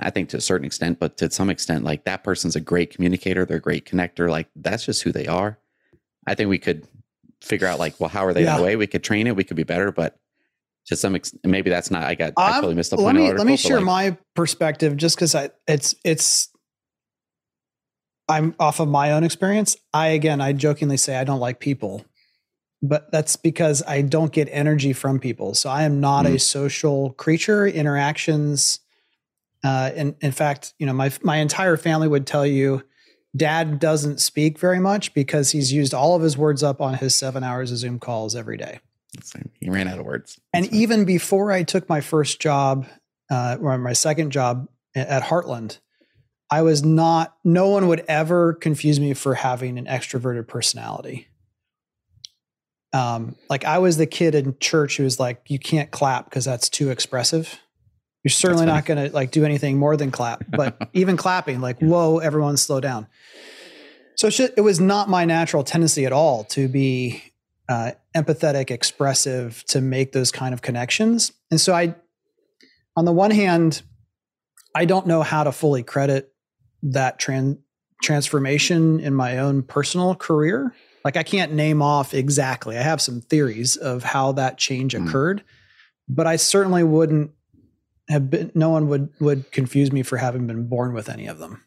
I think to a certain extent, but to some extent, like that person's a great communicator, they're a great connector. Like that's just who they are. I think we could figure out like, well, how are they Yeah. that way? We could train it, we could be better, but to some extent, maybe that's not. I got. I I'm- totally missed the point. let me article, let me share like, my perspective just because I it's it's I'm off of my own experience. I again I jokingly say I don't like people, but that's because I don't get energy from people. So I am not a Mm. social creature. Interactions, uh, and in fact, you know my my entire family would tell you. Dad doesn't speak very much because he's used all of his words up on his seven hours of Zoom calls every day. He ran out of words. And even before I took my first job, uh, or my second job at Heartland, I was not, no one would ever confuse me for having an extroverted personality. Um, like I was the kid in church who was like, you can't clap because that's too expressive. You're certainly not going to like do anything more than clap, but even clapping, like, whoa, everyone slow down. So it was not my natural tendency at all to be uh, empathetic, expressive, to make those kind of connections. And so I, on the one hand, I don't know how to fully credit that trans transformation in my own personal career. Like I can't name off exactly. I have some theories of how that change Mm. occurred, but I certainly wouldn't have been no one would would confuse me for having been born with any of them.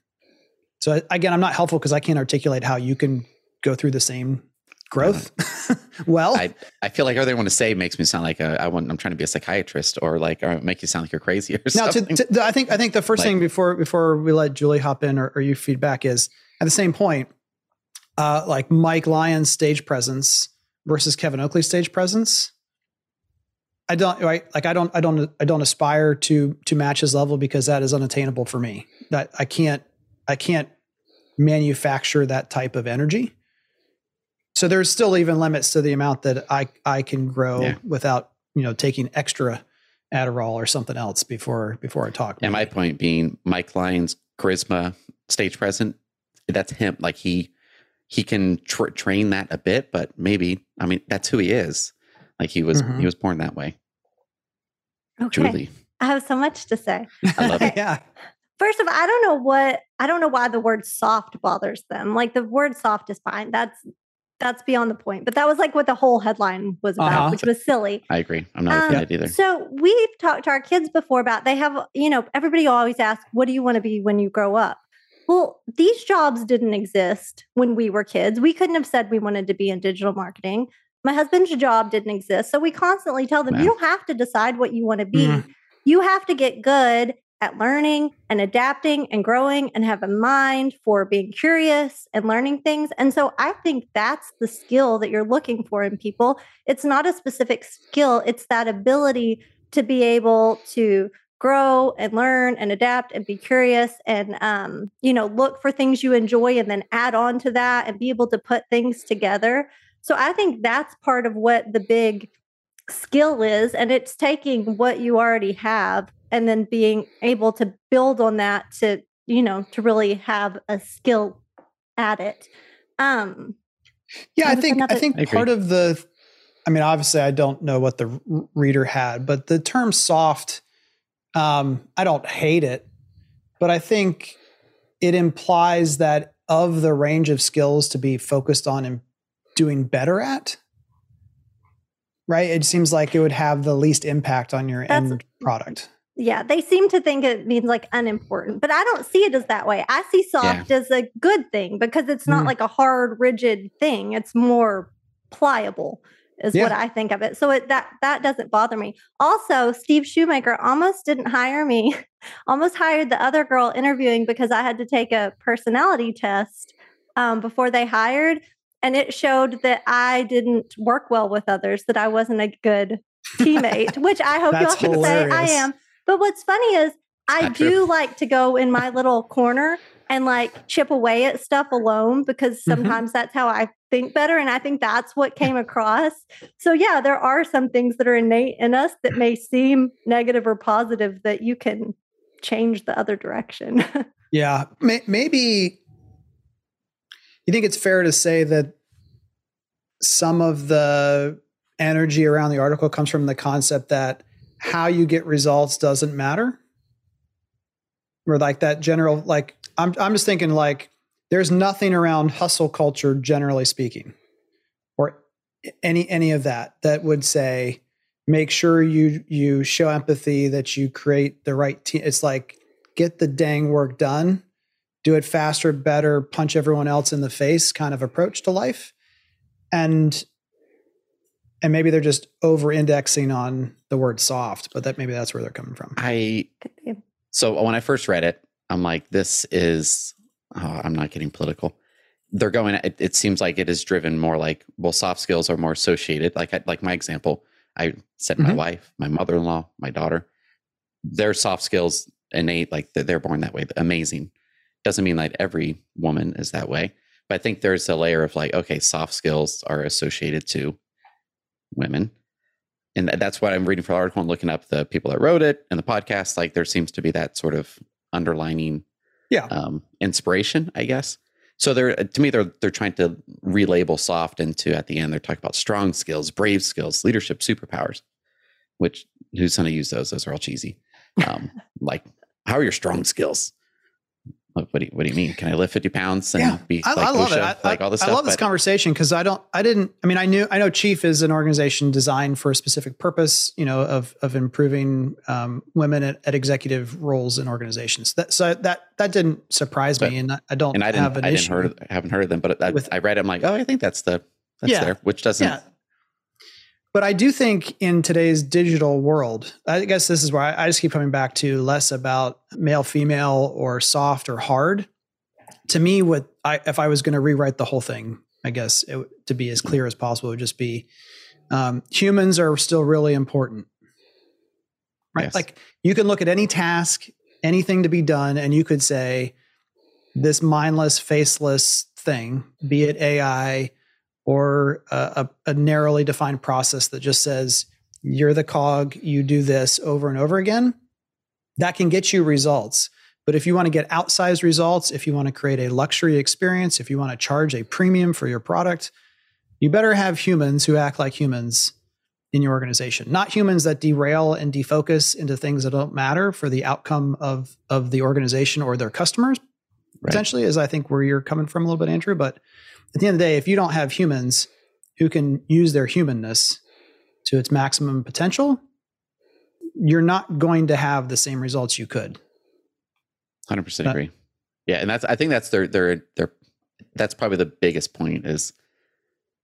So again, I'm not helpful because I can't articulate how you can go through the same growth. well, I, I feel like everything I want to say makes me sound like a, I want, I'm trying to be a psychiatrist or like, or make you sound like you're crazy or now, to, something. to, I think I think the first Like- thing before before we let Julie hop in or, or you feedback is at the same point, uh, like Mike Lyon's stage presence versus Kevin Oakley's stage presence. I don't right like I don't I don't I don't aspire to to match his level because that is unattainable for me. That I can't I can't manufacture that type of energy. So there's still even limits to the amount that I I can grow Yeah. without you know taking extra Adderall or something else before before I talk. and my point being Mike Lyons charisma stage present, that's him. Like he, he can tr train that a bit, but maybe, I mean, that's who he is. Like he was, Mhm. he was born that way. Okay. Julie. I have so much to say. I love it. yeah, First of all, I don't know what I don't know why the word soft bothers them. Like the word soft is fine. That's that's beyond the point. But that was like what the whole headline was about, Uh-huh. which was silly. I agree. I'm not Um, offended either. So we've talked to our kids before about they have, you know, everybody always asks, what do you want to be when you grow up? Well, these jobs didn't exist when we were kids. We couldn't have said we wanted to be in digital marketing. My husband's job didn't exist. So we constantly tell them, Wow. you don't have to decide what you want to be. Mhm. You have to get good at learning and adapting and growing and have a mind for being curious and learning things. And so I think that's the skill that you're looking for in people. It's not a specific skill, it's that ability to be able to grow and learn and adapt and be curious and um, you know look for things you enjoy and then add on to that and be able to put things together so i think that's part of what the big skill is and it's taking what you already have and then being able to build on that to you know to really have a skill at it um yeah. I What was think I think I part of the. I mean, obviously, I don't know what the reader had, but the term soft, um, I don't hate it, but I think it implies that of the range of skills to be focused on and doing better at, right? It seems like it would have the least impact on your That's- end product. Yeah they seem to think it means like unimportant but i don't see it as that way. I see soft as a good thing because it's not Mm. like a hard rigid thing. It's more pliable is what i think of it. So it, that that doesn't bother me. Also steve shoemaker almost didn't hire me almost hired the other girl interviewing because i had to take a personality test um, before they hired and it showed that i didn't work well with others that i wasn't a good teammate which i hope y'all can say i am but what's funny is I Not do true. like to go in my little corner and like chip away at stuff alone because Mhm. sometimes that's how I think better. And I think that's what came across. So, yeah, there are some things that are innate in us that may seem negative or positive that you can change the other direction. Yeah, may, maybe you think it's fair to say that some of the energy around the article comes from the concept that how you get results doesn't matter. Or like that general like I'm I'm just thinking like there's nothing around hustle culture generally speaking or any any of that that would say make sure you you show empathy that you create the right team it's like get the dang work done do it faster better punch everyone else in the face kind of approach to life and and maybe they're just over indexing on the word soft but that maybe that's where they're coming from I, so when I first read it, I'm like, this is, oh, I'm not getting political. They're going, it, it seems like it is driven more like, well, soft skills are more associated. Like, I, like my example, I said my Mhm. wife, my mother in law, my daughter, their soft skills innate, like they're- they're born that way. Amazing. Doesn't mean that every woman is that way. But I think there's a layer of like, okay, soft skills are associated to women. And that's what I'm reading for the article and looking up the people that wrote it and the podcast. Like there seems to be that sort of underlining Yeah. um, inspiration, I guess. So they're to me they're they're trying to relabel soft into at the end they're talking about strong skills, brave skills, leadership superpowers. Which who's going to use those? Those are all cheesy. Um, like how are your strong skills? Like, what do you, what do you mean? Can I lift 50 pounds and Yeah, be I, like I love OSHA, it. I, like all this I stuff? love this but- conversation because I don't, I didn't, I mean, I knew, I know Chief is an organization designed for a specific purpose, you know, of of improving um, women at, at executive roles in organizations. That so that that didn't surprise But- me, and I- I don't and I didn't, an I issue. didn't heard, I haven't heard of them, but I, with- I read it. I'm like, oh, I think that's the, that's Yeah. there, which doesn't, Yeah. But I do think in today's digital world, I guess this is where I, I just keep coming back to less about male, female, or soft or hard. To me, what I if I was going to rewrite the whole thing, I guess it, to be as clear as possible, it would just be um, humans are still really important, right? Yes. Like you can look at any task, anything to be done, and you could say this mindless, faceless thing, be it AI or a, a, a narrowly defined process that just says you're the cog, you do this over and over again, that can get you results. But if you want to get outsized results, if you want to create a luxury experience, if you want to charge a premium for your product, you better have humans who act like humans in your organization, not humans that derail and defocus into things that don't matter for the outcome of, of the organization or their customers, Right. potentially, is I think where you're coming from a little bit, Andrew. But at the end of the day, if you don't have humans who can use their humanness to its maximum potential, you're not going to have the same results you could. Hundred percent Uh, agree. Yeah, and that's I think that's their their their that's probably the biggest point is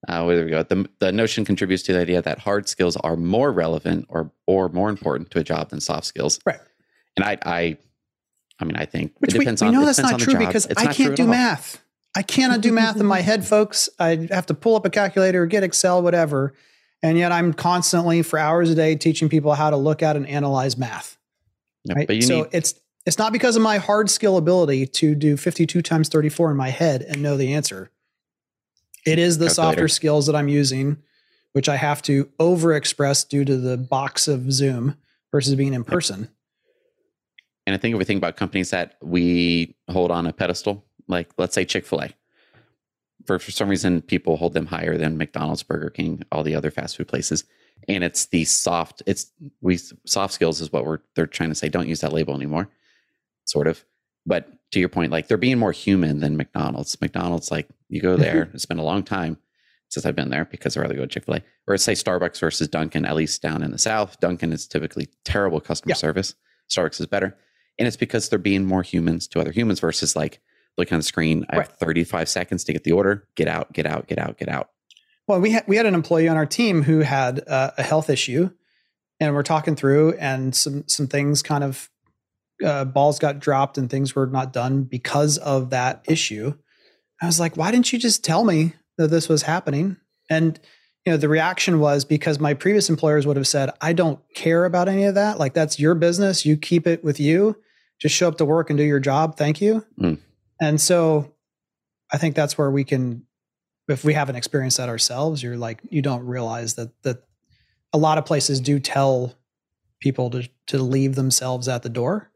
uh, where we go. The the notion contributes to the idea that hard skills are more relevant or or more important to a job than soft skills. Right. And I I I mean I think Which it depends we on know that's not true job. because It's I can't do math. I cannot do math in my head, folks. I have to pull up a calculator, get Excel, whatever. And yet I'm constantly for hours a day teaching people how to look at and analyze math. Yeah, Right. But you so need it's it's not because of my hard skill ability to do 52 times 34 in my head and know the answer. It is the Calculator. softer skills that I'm using, which I have to overexpress due to the box of Zoom versus being in person. And I think if we think about companies that we hold on a pedestal, like let's say Chick fil A, for, for some reason, people hold them higher than McDonald's, Burger King, all the other fast food places. And it's the soft, it's we soft skills is what we're they're trying to say. Don't use that label anymore, sort of. But to your point, like they're being more human than McDonald's. McDonald's, like you go mm-hmm. there, it's been a long time since I've been there because I'd rather go to Chick fil A. Or say Starbucks versus Dunkin', at least down in the South. Dunkin' is typically terrible customer Yeah. service. Starbucks is better. And it's because they're being more humans to other humans versus like looking on the screen. I have 35 seconds to get the order. Get out, get out, get out, get out. Well, we had we had an employee on our team who had uh, a health issue, and we're talking through, and some some things kind of uh, balls got dropped, and things were not done because of that issue. I was like, why didn't you just tell me that this was happening? And you know, the reaction was because my previous employers would have said, I don't care about any of that. Like that's your business. You keep it with you. Just show up to work and do your job. Thank you. Mm. And so, I think that's where we can if we haven't experienced that ourselves, you're like you don't realize that that a lot of places do tell people to to leave themselves at the door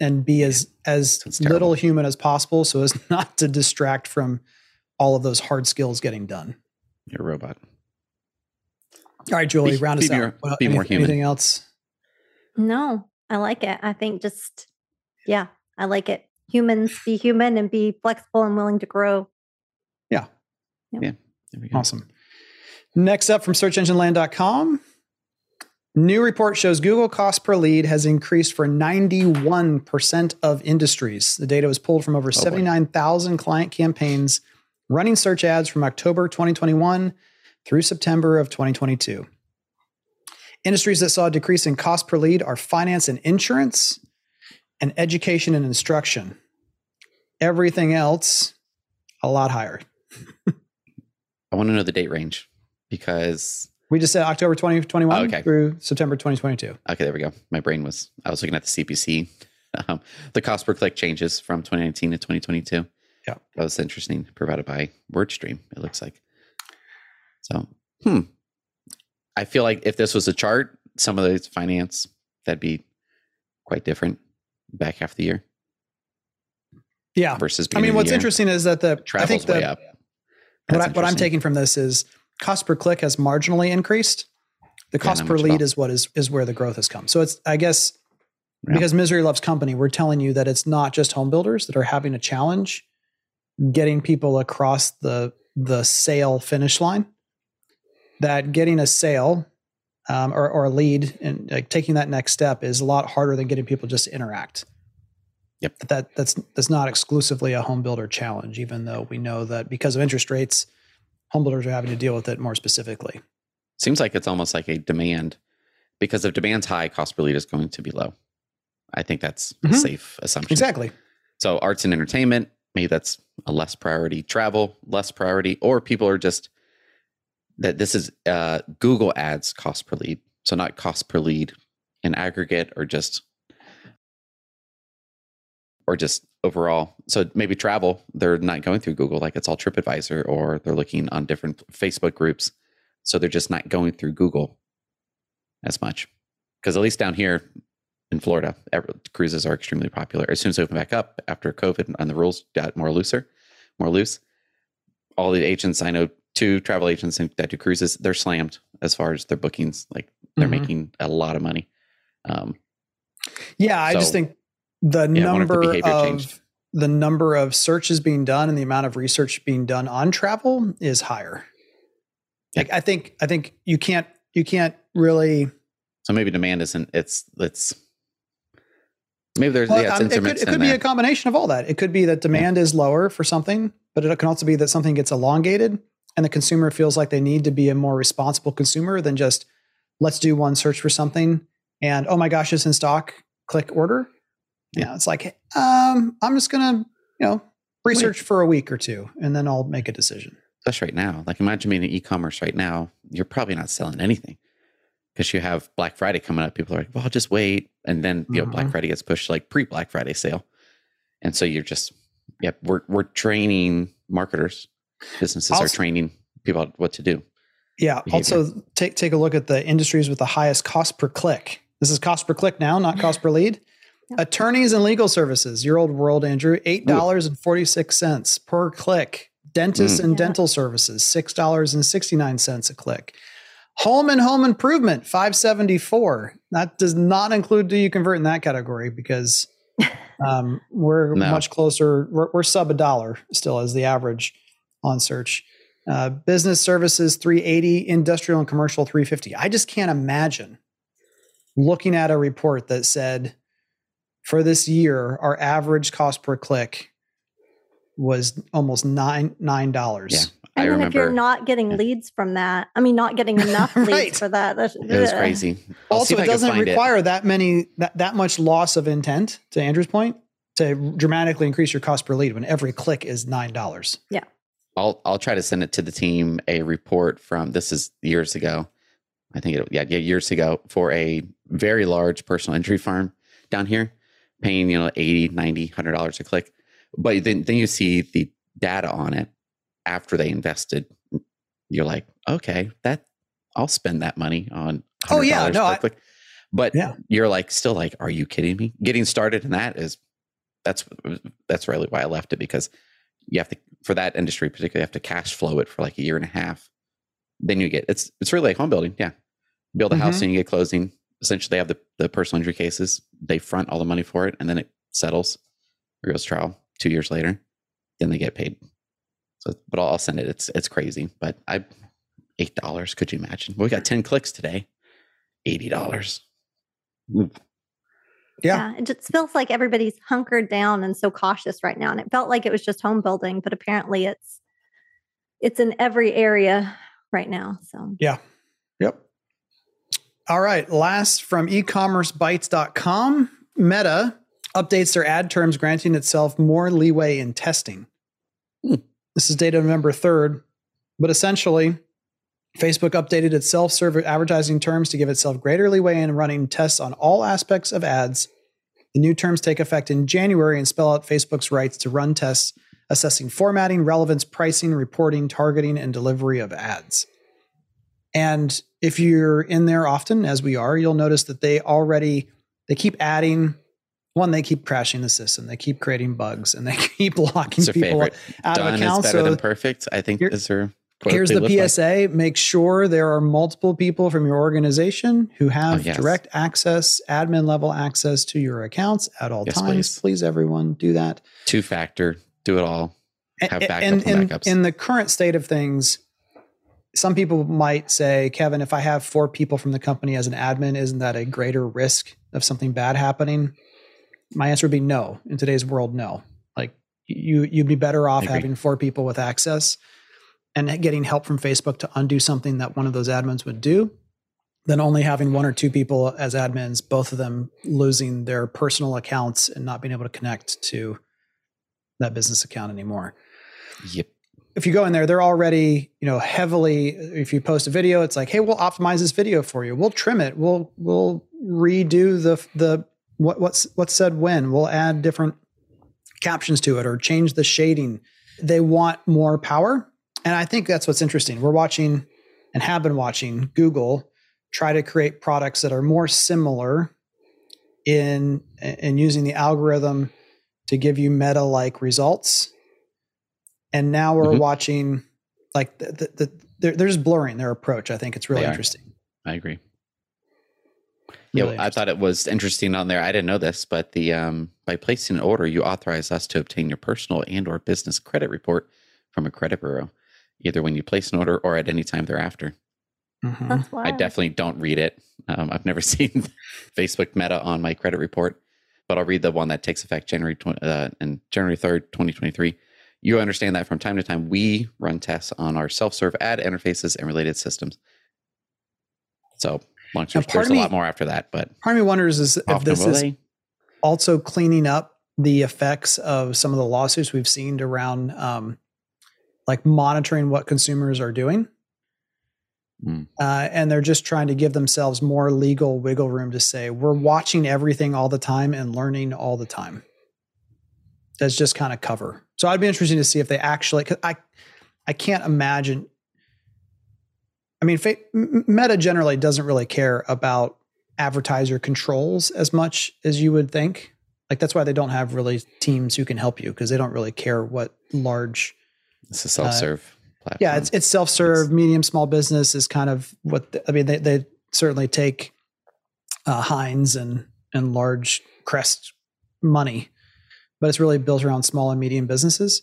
and be as as That's terrible. little human as possible so as not to distract from all of those hard skills getting done. You're a robot. All right, Julie, Be- round us be out. more- What- be more human. Anything else? No, I like it. I think just, yeah, I like it. Humans be human and be flexible and willing to grow. Yeah. Yeah. There we go. Awesome. Next up from searchengineland.com. New report shows Google cost per lead has increased for 91% of industries. The data was pulled from over oh, boy. 79,000 client campaigns running search ads from October 2021 through September of 2022. Industries that saw a decrease in cost per lead are finance and insurance and education and instruction. Everything else, a lot higher. I want to know the date range because We just said October 2021 Oh, okay. through September 2022. okay, there we go. My brain was I was looking at the CPC. Um, the cost per click changes from 2019 to 2022. Yeah. that was interesting. Provided by WordStream. It looks like. So, hmm. I feel like if this was a chart, some of those finance that'd be quite different back half of the year Yeah. versus. I mean, what's interesting is that the I Travel's think way the, up. what, I, what I'm taking from this is cost per click has marginally increased. The cost not per lead is what is is where the growth has come. So it's I guess Yeah. because misery loves company, we're telling you that it's not just home builders that are having a challenge getting people across the the sale finish line. That getting a sale um, or, or a lead and like taking that next step is a lot harder than getting people just to interact. Yep. That that's that's not exclusively a home builder challenge, even though we know that because of interest rates, home builders are having to deal with it more specifically. Seems like it's almost like a demand because if demand's high, cost per lead is going to be low. I think that's Mhm. a safe assumption. Exactly. So arts and entertainment, maybe that's a less priority. Travel, less priority, or people are just that this is uh, Google Ads cost per lead, so not cost per lead in aggregate or just or just overall. So maybe travel, they're not going through Google like it's all TripAdvisor, or they're looking on different Facebook groups, so they're just not going through Google as much. Because at least down here in Florida, cruises are extremely popular. As soon as they open back up after COVID and the rules got more looser, more loose, all the agents I know, two travel agents that do cruises, they're slammed as far as their bookings. Like they're Mhm. making a lot of money. Um, Yeah, I just think the Yeah, I wonder if the number of changed. the number of searches being done and the amount of research being done on travel is higher. Yeah. Like I think I think you can't you can't really so maybe demand isn't. It's it's maybe there's well, yeah, it's um, it could, it could be a combination of all that. It could be that demand is lower for something, but it can also be that something gets elongated and the consumer feels like they need to be a more responsible consumer than just let's do one search for something and oh my gosh, it's in stock, click order. Yeah, it's like um, I'm just gonna you know research for a week or two and then I'll make a decision. Especially right now. Like imagine being in e-commerce right now. You're probably not selling anything because you have Black Friday coming up. People are like, "Well, I'll just wait," and then you know Black Mhm. Friday gets pushed like pre Black Friday sale, and so you're just yeah. We're we're training marketers, businesses are training people what to do. Yeah. behavior. Also, take take a look at the industries with the highest cost per click. This is cost per click now, not cost per lead. Yeah. Attorneys and legal services, your old world, Andrew, eight dollars and forty six cents per click. Dentists Mm. and Yeah. dental services, six dollars and sixty nine cents a click. Home and home improvement, five seventy four. That does not include do you convert in that category because um, we're No. much closer. We're, we're sub a dollar still as the average on search. Uh, business services 380, industrial and commercial 350. I just can't imagine looking at a report that said for this year our average cost per click was almost nine nine dollars. Yeah, And I then remember if you're not getting yeah. leads from that, I mean, not getting enough leads for that. That's, it was crazy. I'll Also, it doesn't find require that many that, that much loss of intent. To Andrew's point, to dramatically increase your cost per lead when every click is nine dollars. I'll I'll try to send it to the team a report from this is years ago. I think it yeah, yeah years ago for a very large personal injury farm down here paying you know 80 90 100 dollars a click but then then you see the data on it after they invested you're like okay that I'll spend that money on Oh, yeah, no, I- click. but Yeah. you're like still like are you kidding me getting started in that is that's that's really why I left it because you have to for that industry particularly have to cash flow it for like a year and a half then you get it's it's really like home building yeah. Build a house Mhm. and you get closing. Essentially they have the, the personal injury cases. They front all the money for it and then it settles or goes trial two years later then they get paid. So but i'll, I'll send it. It's it's crazy but i eight dollars could you imagine? We got 10 clicks today eighty dollars Yeah. It just feels like everybody's hunkered down and so cautious right now. And it felt like it was just home building, but apparently it's it's in every area right now. So yeah. Yep. All right. Last from ecommercebytes.com, Meta updates their ad terms, granting itself more leeway in testing. Hmm. This is data November 3rd, but essentially, Facebook updated its self serve advertising terms to give itself greater leeway in running tests on all aspects of ads. The new terms take effect in January and spell out Facebook's rights to run tests assessing formatting, relevance, pricing, reporting, targeting, and delivery of ads. And if you're in there often, as we are, you'll notice that they already they keep adding. One, they keep crashing the system. They keep creating bugs, and they keep locking people favorite out done of is better So than perfect i think is their Here's the PSA like. make sure there are multiple people from your organization who have oh, yes. direct access, admin level access to your accounts at all yes, times. Please. please. everyone, do that. Two factor, do it all. Have backup and, and, backups. In the current state of things, some people might say, Kevin, if I have four people from the company as an admin, isn't that a greater risk of something bad happening? My answer would be no. In today's world, no. Like you, you'd be better off having four people with access and getting help from Facebook to undo something that one of those admins would do than only having one or two people as admins, both of them losing their personal accounts and not being able to connect to that business account anymore. Yep. If you go in there, they're already, you know, heavily. If you post a video, it's like, hey, we'll optimize this video for you. We'll trim it. We'll we'll redo the the what what's what's said when. We'll add different captions to it or change the shading. They want more power and I think that's what's interesting. We're watching and have been watching Google try to create products that are more similar in in using the algorithm to give you meta like results. And now we're mm-hmm. watching like the, the, the they're, they're, just blurring their approach. I think it's really interesting. I agree. Really yeah, I thought it was interesting on there. I didn't know this, but the um, by placing an order, you authorize us to obtain your personal and or business credit report from a credit bureau either when you place an order or at any time thereafter. Mm-hmm. I definitely don't read it. Um, I've never seen Facebook Meta on my credit report, but I'll read the one that takes effect January 20, uh, and January 3rd, 2023. You understand that from time to time we run tests on our self-serve ad interfaces and related systems. So long story, there's me, a lot more after that, but part of me wonders is if this is they? also cleaning up the effects of some of the lawsuits we've seen around um, like monitoring what consumers are doing. Mm. Uh, and they're just trying to give themselves more legal wiggle room to say, we're watching everything all the time and learning all the time. That's just kind of cover. So I'd be interested to see if they actually, cause I, I can't imagine. I mean, Meta generally doesn't really care about advertiser controls as much as you would think. Like that's why they don't have really teams who can help you because they don't really care what large it's a self-serve uh, platform. Yeah, it's it's self-serve. Medium small business is kind of what the, I mean. They they certainly take uh, Heinz and and large Crest money, but it's really built around small and medium businesses.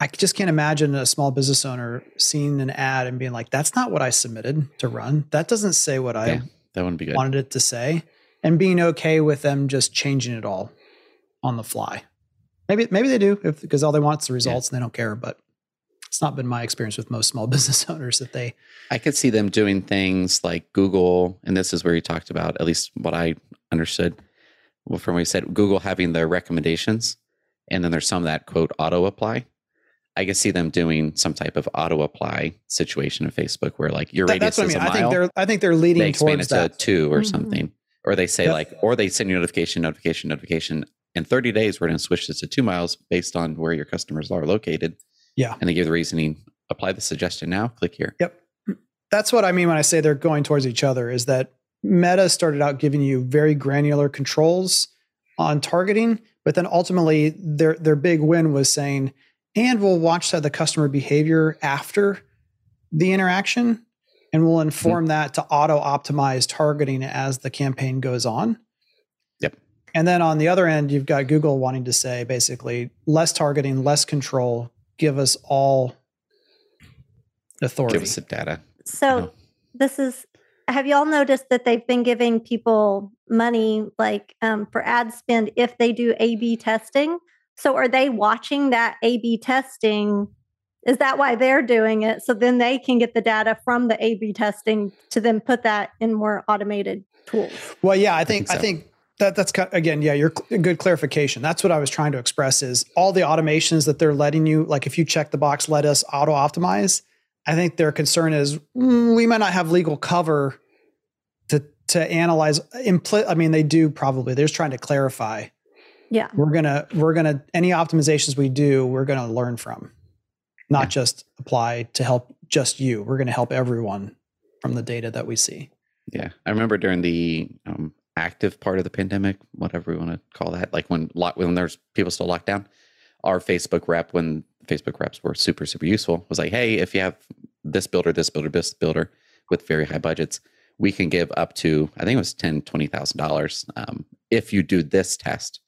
I just can't imagine a small business owner seeing an ad and being like, "That's not what I submitted to run. That doesn't say what I that wouldn't be good. wanted it to say," and being okay with them just changing it all on the fly. Maybe maybe they do because all they want is the results yeah. and they don't care. But it's not been my experience with most small business owners that they. I could see them doing things like Google, and this is where you talked about at least what I understood well, from what you said. Google having their recommendations, and then there's some that quote auto apply. I could see them doing some type of auto apply situation in Facebook where like your that, radius that's what is I mean. a mile. I think they're I think they're leading they expand towards it that. to two or mm-hmm. something. Or they say yep. like, or they send you notification, notification, notification, in 30 days, we're going to switch this to two miles based on where your customers are located. Yeah. And they give the reasoning, apply the suggestion now, click here. Yep. That's what I mean when I say they're going towards each other is that Meta started out giving you very granular controls on targeting, but then ultimately their their big win was saying, and we'll watch the customer behavior after the interaction and we'll inform mm-hmm. that to auto optimize targeting as the campaign goes on. And then on the other end, you've got Google wanting to say basically less targeting, less control, give us all authority. Give us the data. So this is have you all noticed that they've been giving people money like um, for ad spend if they do A B testing? So are they watching that A B testing? Is that why they're doing it? So then they can get the data from the A B testing to then put that in more automated tools. Well, yeah, I think I think, so. I think that that's again yeah you're good clarification. That's what i was trying to express is all the automations that they're letting you like if you check the box let us auto optimize i think their concern is mm, we might not have legal cover to to analyze impl- i mean they do probably they're just trying to clarify. Yeah. We're gonna we're gonna any optimizations we do we're gonna learn from not yeah. just apply to help just you. We're gonna help everyone from the data that we see. Yeah. I remember during the um, active part of the pandemic, whatever we want to call that, like when lock, when there's people still locked down, our Facebook rep, when Facebook reps were super, super useful. Was like, hey, if you have this builder, this builder, this builder with very high budgets, we can give up to I think it was ten, twenty thousand um, dollars. If you do this test,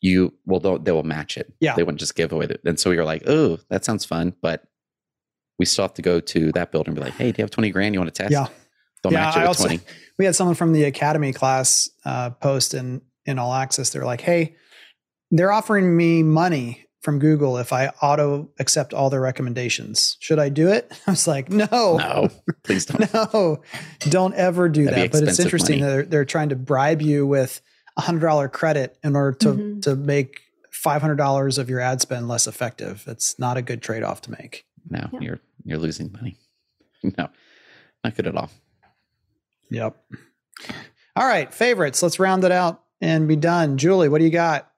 you will they will match it. Yeah, they wouldn't just give away. The, and so we were like, oh, that sounds fun, but we still have to go to that builder and be like, hey, do you have twenty grand? You want to test? Yeah, they'll yeah, match it with also, twenty. We had someone from the academy class uh, post in in All Access. They're like, hey, they're offering me money from Google if I auto accept all their recommendations. Should I do it? I was like, no, no, please don't. no, don't ever do That'd that. But it's interesting money. they're, they're trying to bribe you with a hundred dollar credit in order to Mhm. to make five hundred dollars of your ad spend less effective. It's not a good trade off to make. No, Yeah. you're you're losing money. No, not good at all. Yep. All right, favorites. Let's round it out and be done. Julie, what do you got?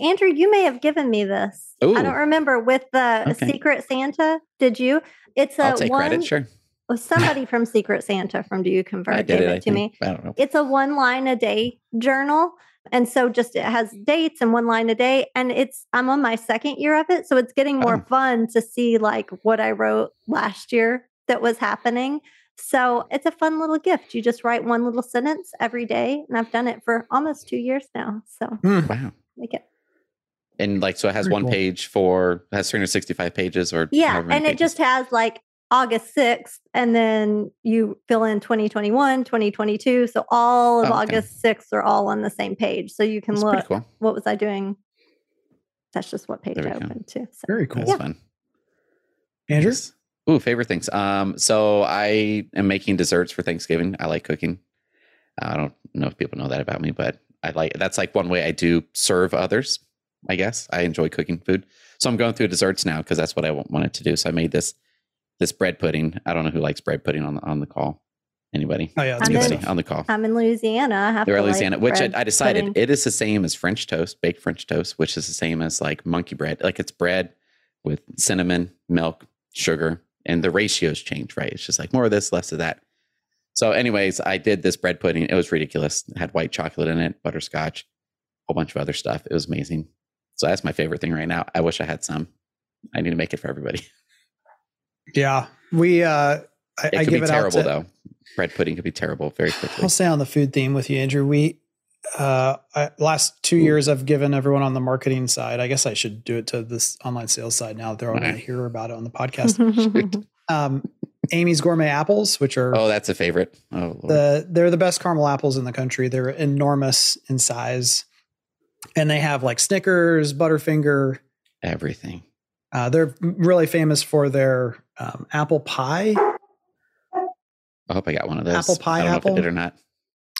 Andrew, you may have given me this. I don't remember with the Okay. Secret Santa. Did you? It's a I'll take one. credit. Sure, well, somebody from Secret Santa from Do You Convert gave it. it, to think. me. I don't know. It's a one line a day journal. And so just it has dates and one line a day. And it's I'm on my second year of it. So it's getting more Oh. fun to see like what I wrote last year that was happening. So it's a fun little gift. You just write one little sentence every day. And I've done it for almost two years now. So Hmm. Wow. make it And like, so it has Very one cool. page for has 365 pages or Yeah, however many and it just has like August 6th, and then you fill in 2021, 2022. So all of Oh, okay. August 6th are all on the same page. So you can That's look, cool. what was I doing? That's just what page There we I go. opened to. So. Very cool. That's fun. Andrew? Yes. Ooh, favorite things. Um, so I am making desserts for Thanksgiving. I like cooking. I don't know if people know that about me, but I like that's like one way I do serve others. I guess I enjoy cooking food. So I'm going through desserts now because that's what I wa- wanted to do. So I made this this bread pudding. I don't know who likes bread pudding on the on the call. Anybody? Oh yeah, that's in- on the call? I'm in Louisiana. I have They're in Louisiana, like which I, I decided pudding. it is the same as French toast, baked French toast, which is the same as like monkey bread. Like it's bread with cinnamon, milk, sugar, and the ratios change, right? It's just like more of this, less of that. So, anyways, I did this bread pudding. It was ridiculous. It had white chocolate in it, butterscotch, a whole bunch of other stuff. It was amazing. So that's my favorite thing right now. I wish I had some. I need to make it for everybody. Yeah, we. uh I, It I could give be it terrible to, though. Bread pudding could be terrible very quickly. I'll stay on the food theme with you, Andrew. We uh I, last two Ooh. years I've given everyone on the marketing side. I guess I should do it to this online sales side now. that They're all going to hear about it on the podcast. um, Amy's Gourmet Apples, which are Oh, that's a favorite. Oh, Lord. the they're the best caramel apples in the country. They're enormous in size, and they have like Snickers, Butterfinger. everything. Uh, they're really famous for their um, apple pie. I hope I got one of those. Apple pie I don't know apple? if I did or not.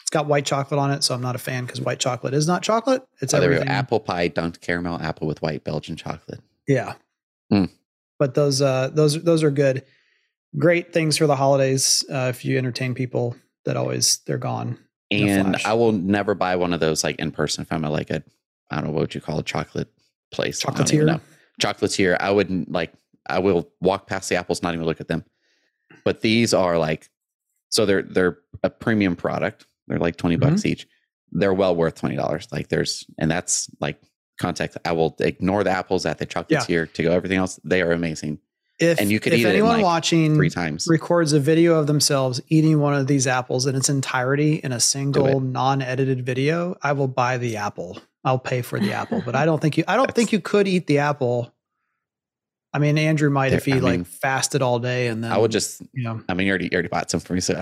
It's got white chocolate on it, so I'm not a fan because white chocolate is not chocolate. It's Oh, there we go. everything. Apple pie, dunked caramel apple with white Belgian chocolate. Yeah. Mm. But those uh those those are good. Great things for the holidays. Uh, if you entertain people that always they're gone. And. I will never buy one of those like in person if I'm at like a, I don't know what would you call a chocolate place. I don't even Chocolatier. Chocolatier. I wouldn't like. I will walk past the apples, not even look at them. But these are like, so they're they're a premium product. They're like 20 bucks Mm-hmm. each. They're well worth twenty dollars. Like there's, and that's like context. I will ignore the apples at the chocolates here to go everything else. They are amazing. If And you could if eat it anyone like, watching Three times. records a video of themselves eating one of these apples in its entirety in a single non-edited video, I will buy the apple. I'll pay for the apple. But I don't think you I don't think you could eat the apple. I mean, Andrew might if he I like mean, fasted all day and then I would just you know I mean, you already, you already bought some for me, so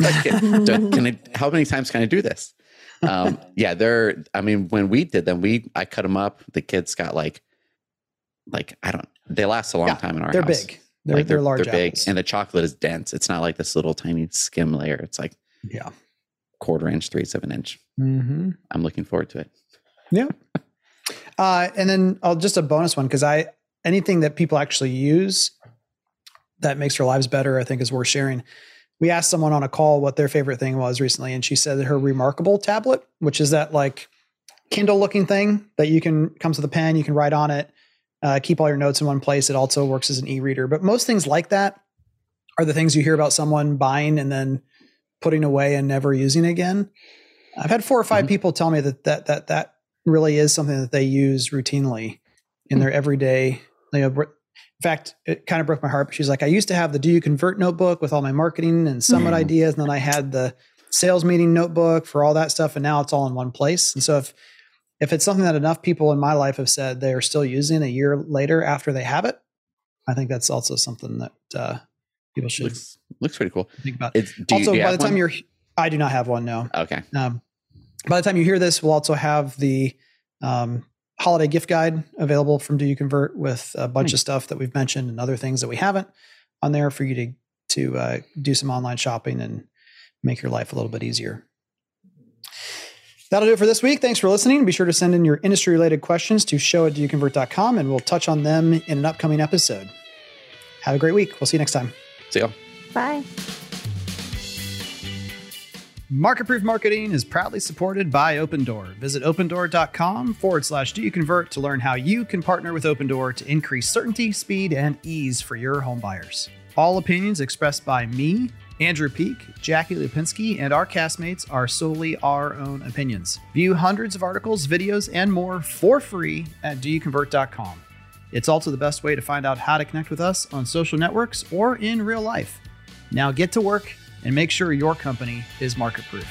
I can, can I, how many times can I do this? Um, yeah, they're. I mean, when we did them, we I cut them up. The kids got like, like I don't. They last a long Yeah, time in our they're house. big. They're, like they're, large they're big, apples. and the chocolate is dense. It's not like this little tiny skim layer. It's like yeah. quarter inch, three seven inch. Mm-hmm. I'm looking forward to it. Yeah. Uh, and then I'll just a bonus one because I anything that people actually use that makes their lives better, I think is worth sharing. We asked someone on a call what their favorite thing was recently, and she said that her Remarkable tablet, which is that like Kindle looking thing that you can comes with a pen, you can write on it, uh, keep all your notes in one place. It also works as an e-reader. But most things like that are the things you hear about someone buying and then putting away and never using again. I've had four or 5 Mhm. people tell me that that that that really is something that they use routinely in their everyday You know, in fact, it kind of broke my heart. But she's like, I used to have the Do You Convert notebook with all my marketing and summit Mhm. ideas, and then I had the sales meeting notebook for all that stuff, and now it's all in one place. And so if if it's something that enough people in my life have said they are still using a year later after they have it, I think that's also something that uh, people should Looks looks pretty cool. think about. It's do you, also, do you by the time one? you're, I do not have one. No. okay. Um, by the time you hear this, we'll also have the um, holiday gift guide available from Do You Convert with a bunch Nice. of stuff that we've mentioned and other things that we haven't on there for you to to uh, do some online shopping and make your life a little bit easier. That'll do it for this week. Thanks for listening. Be sure to send in your industry related questions to show at doyouconvert.com and we'll touch on them in an upcoming episode. Have a great week. We'll see you next time. See ya. Bye. Market Proof Marketing is proudly supported by Opendoor. Visit opendoor.com forward slash do you convert to learn how you can partner with Opendoor to increase certainty, speed, and ease for your home buyers. All opinions expressed by me, Andrew Peek, Jackie Lipinski, and our castmates are solely our own opinions. View hundreds of articles, videos, and more for free at doyouconvert.com. It's also the best way to find out how to connect with us on social networks or in real life. Now get to work and make sure your company is market proof.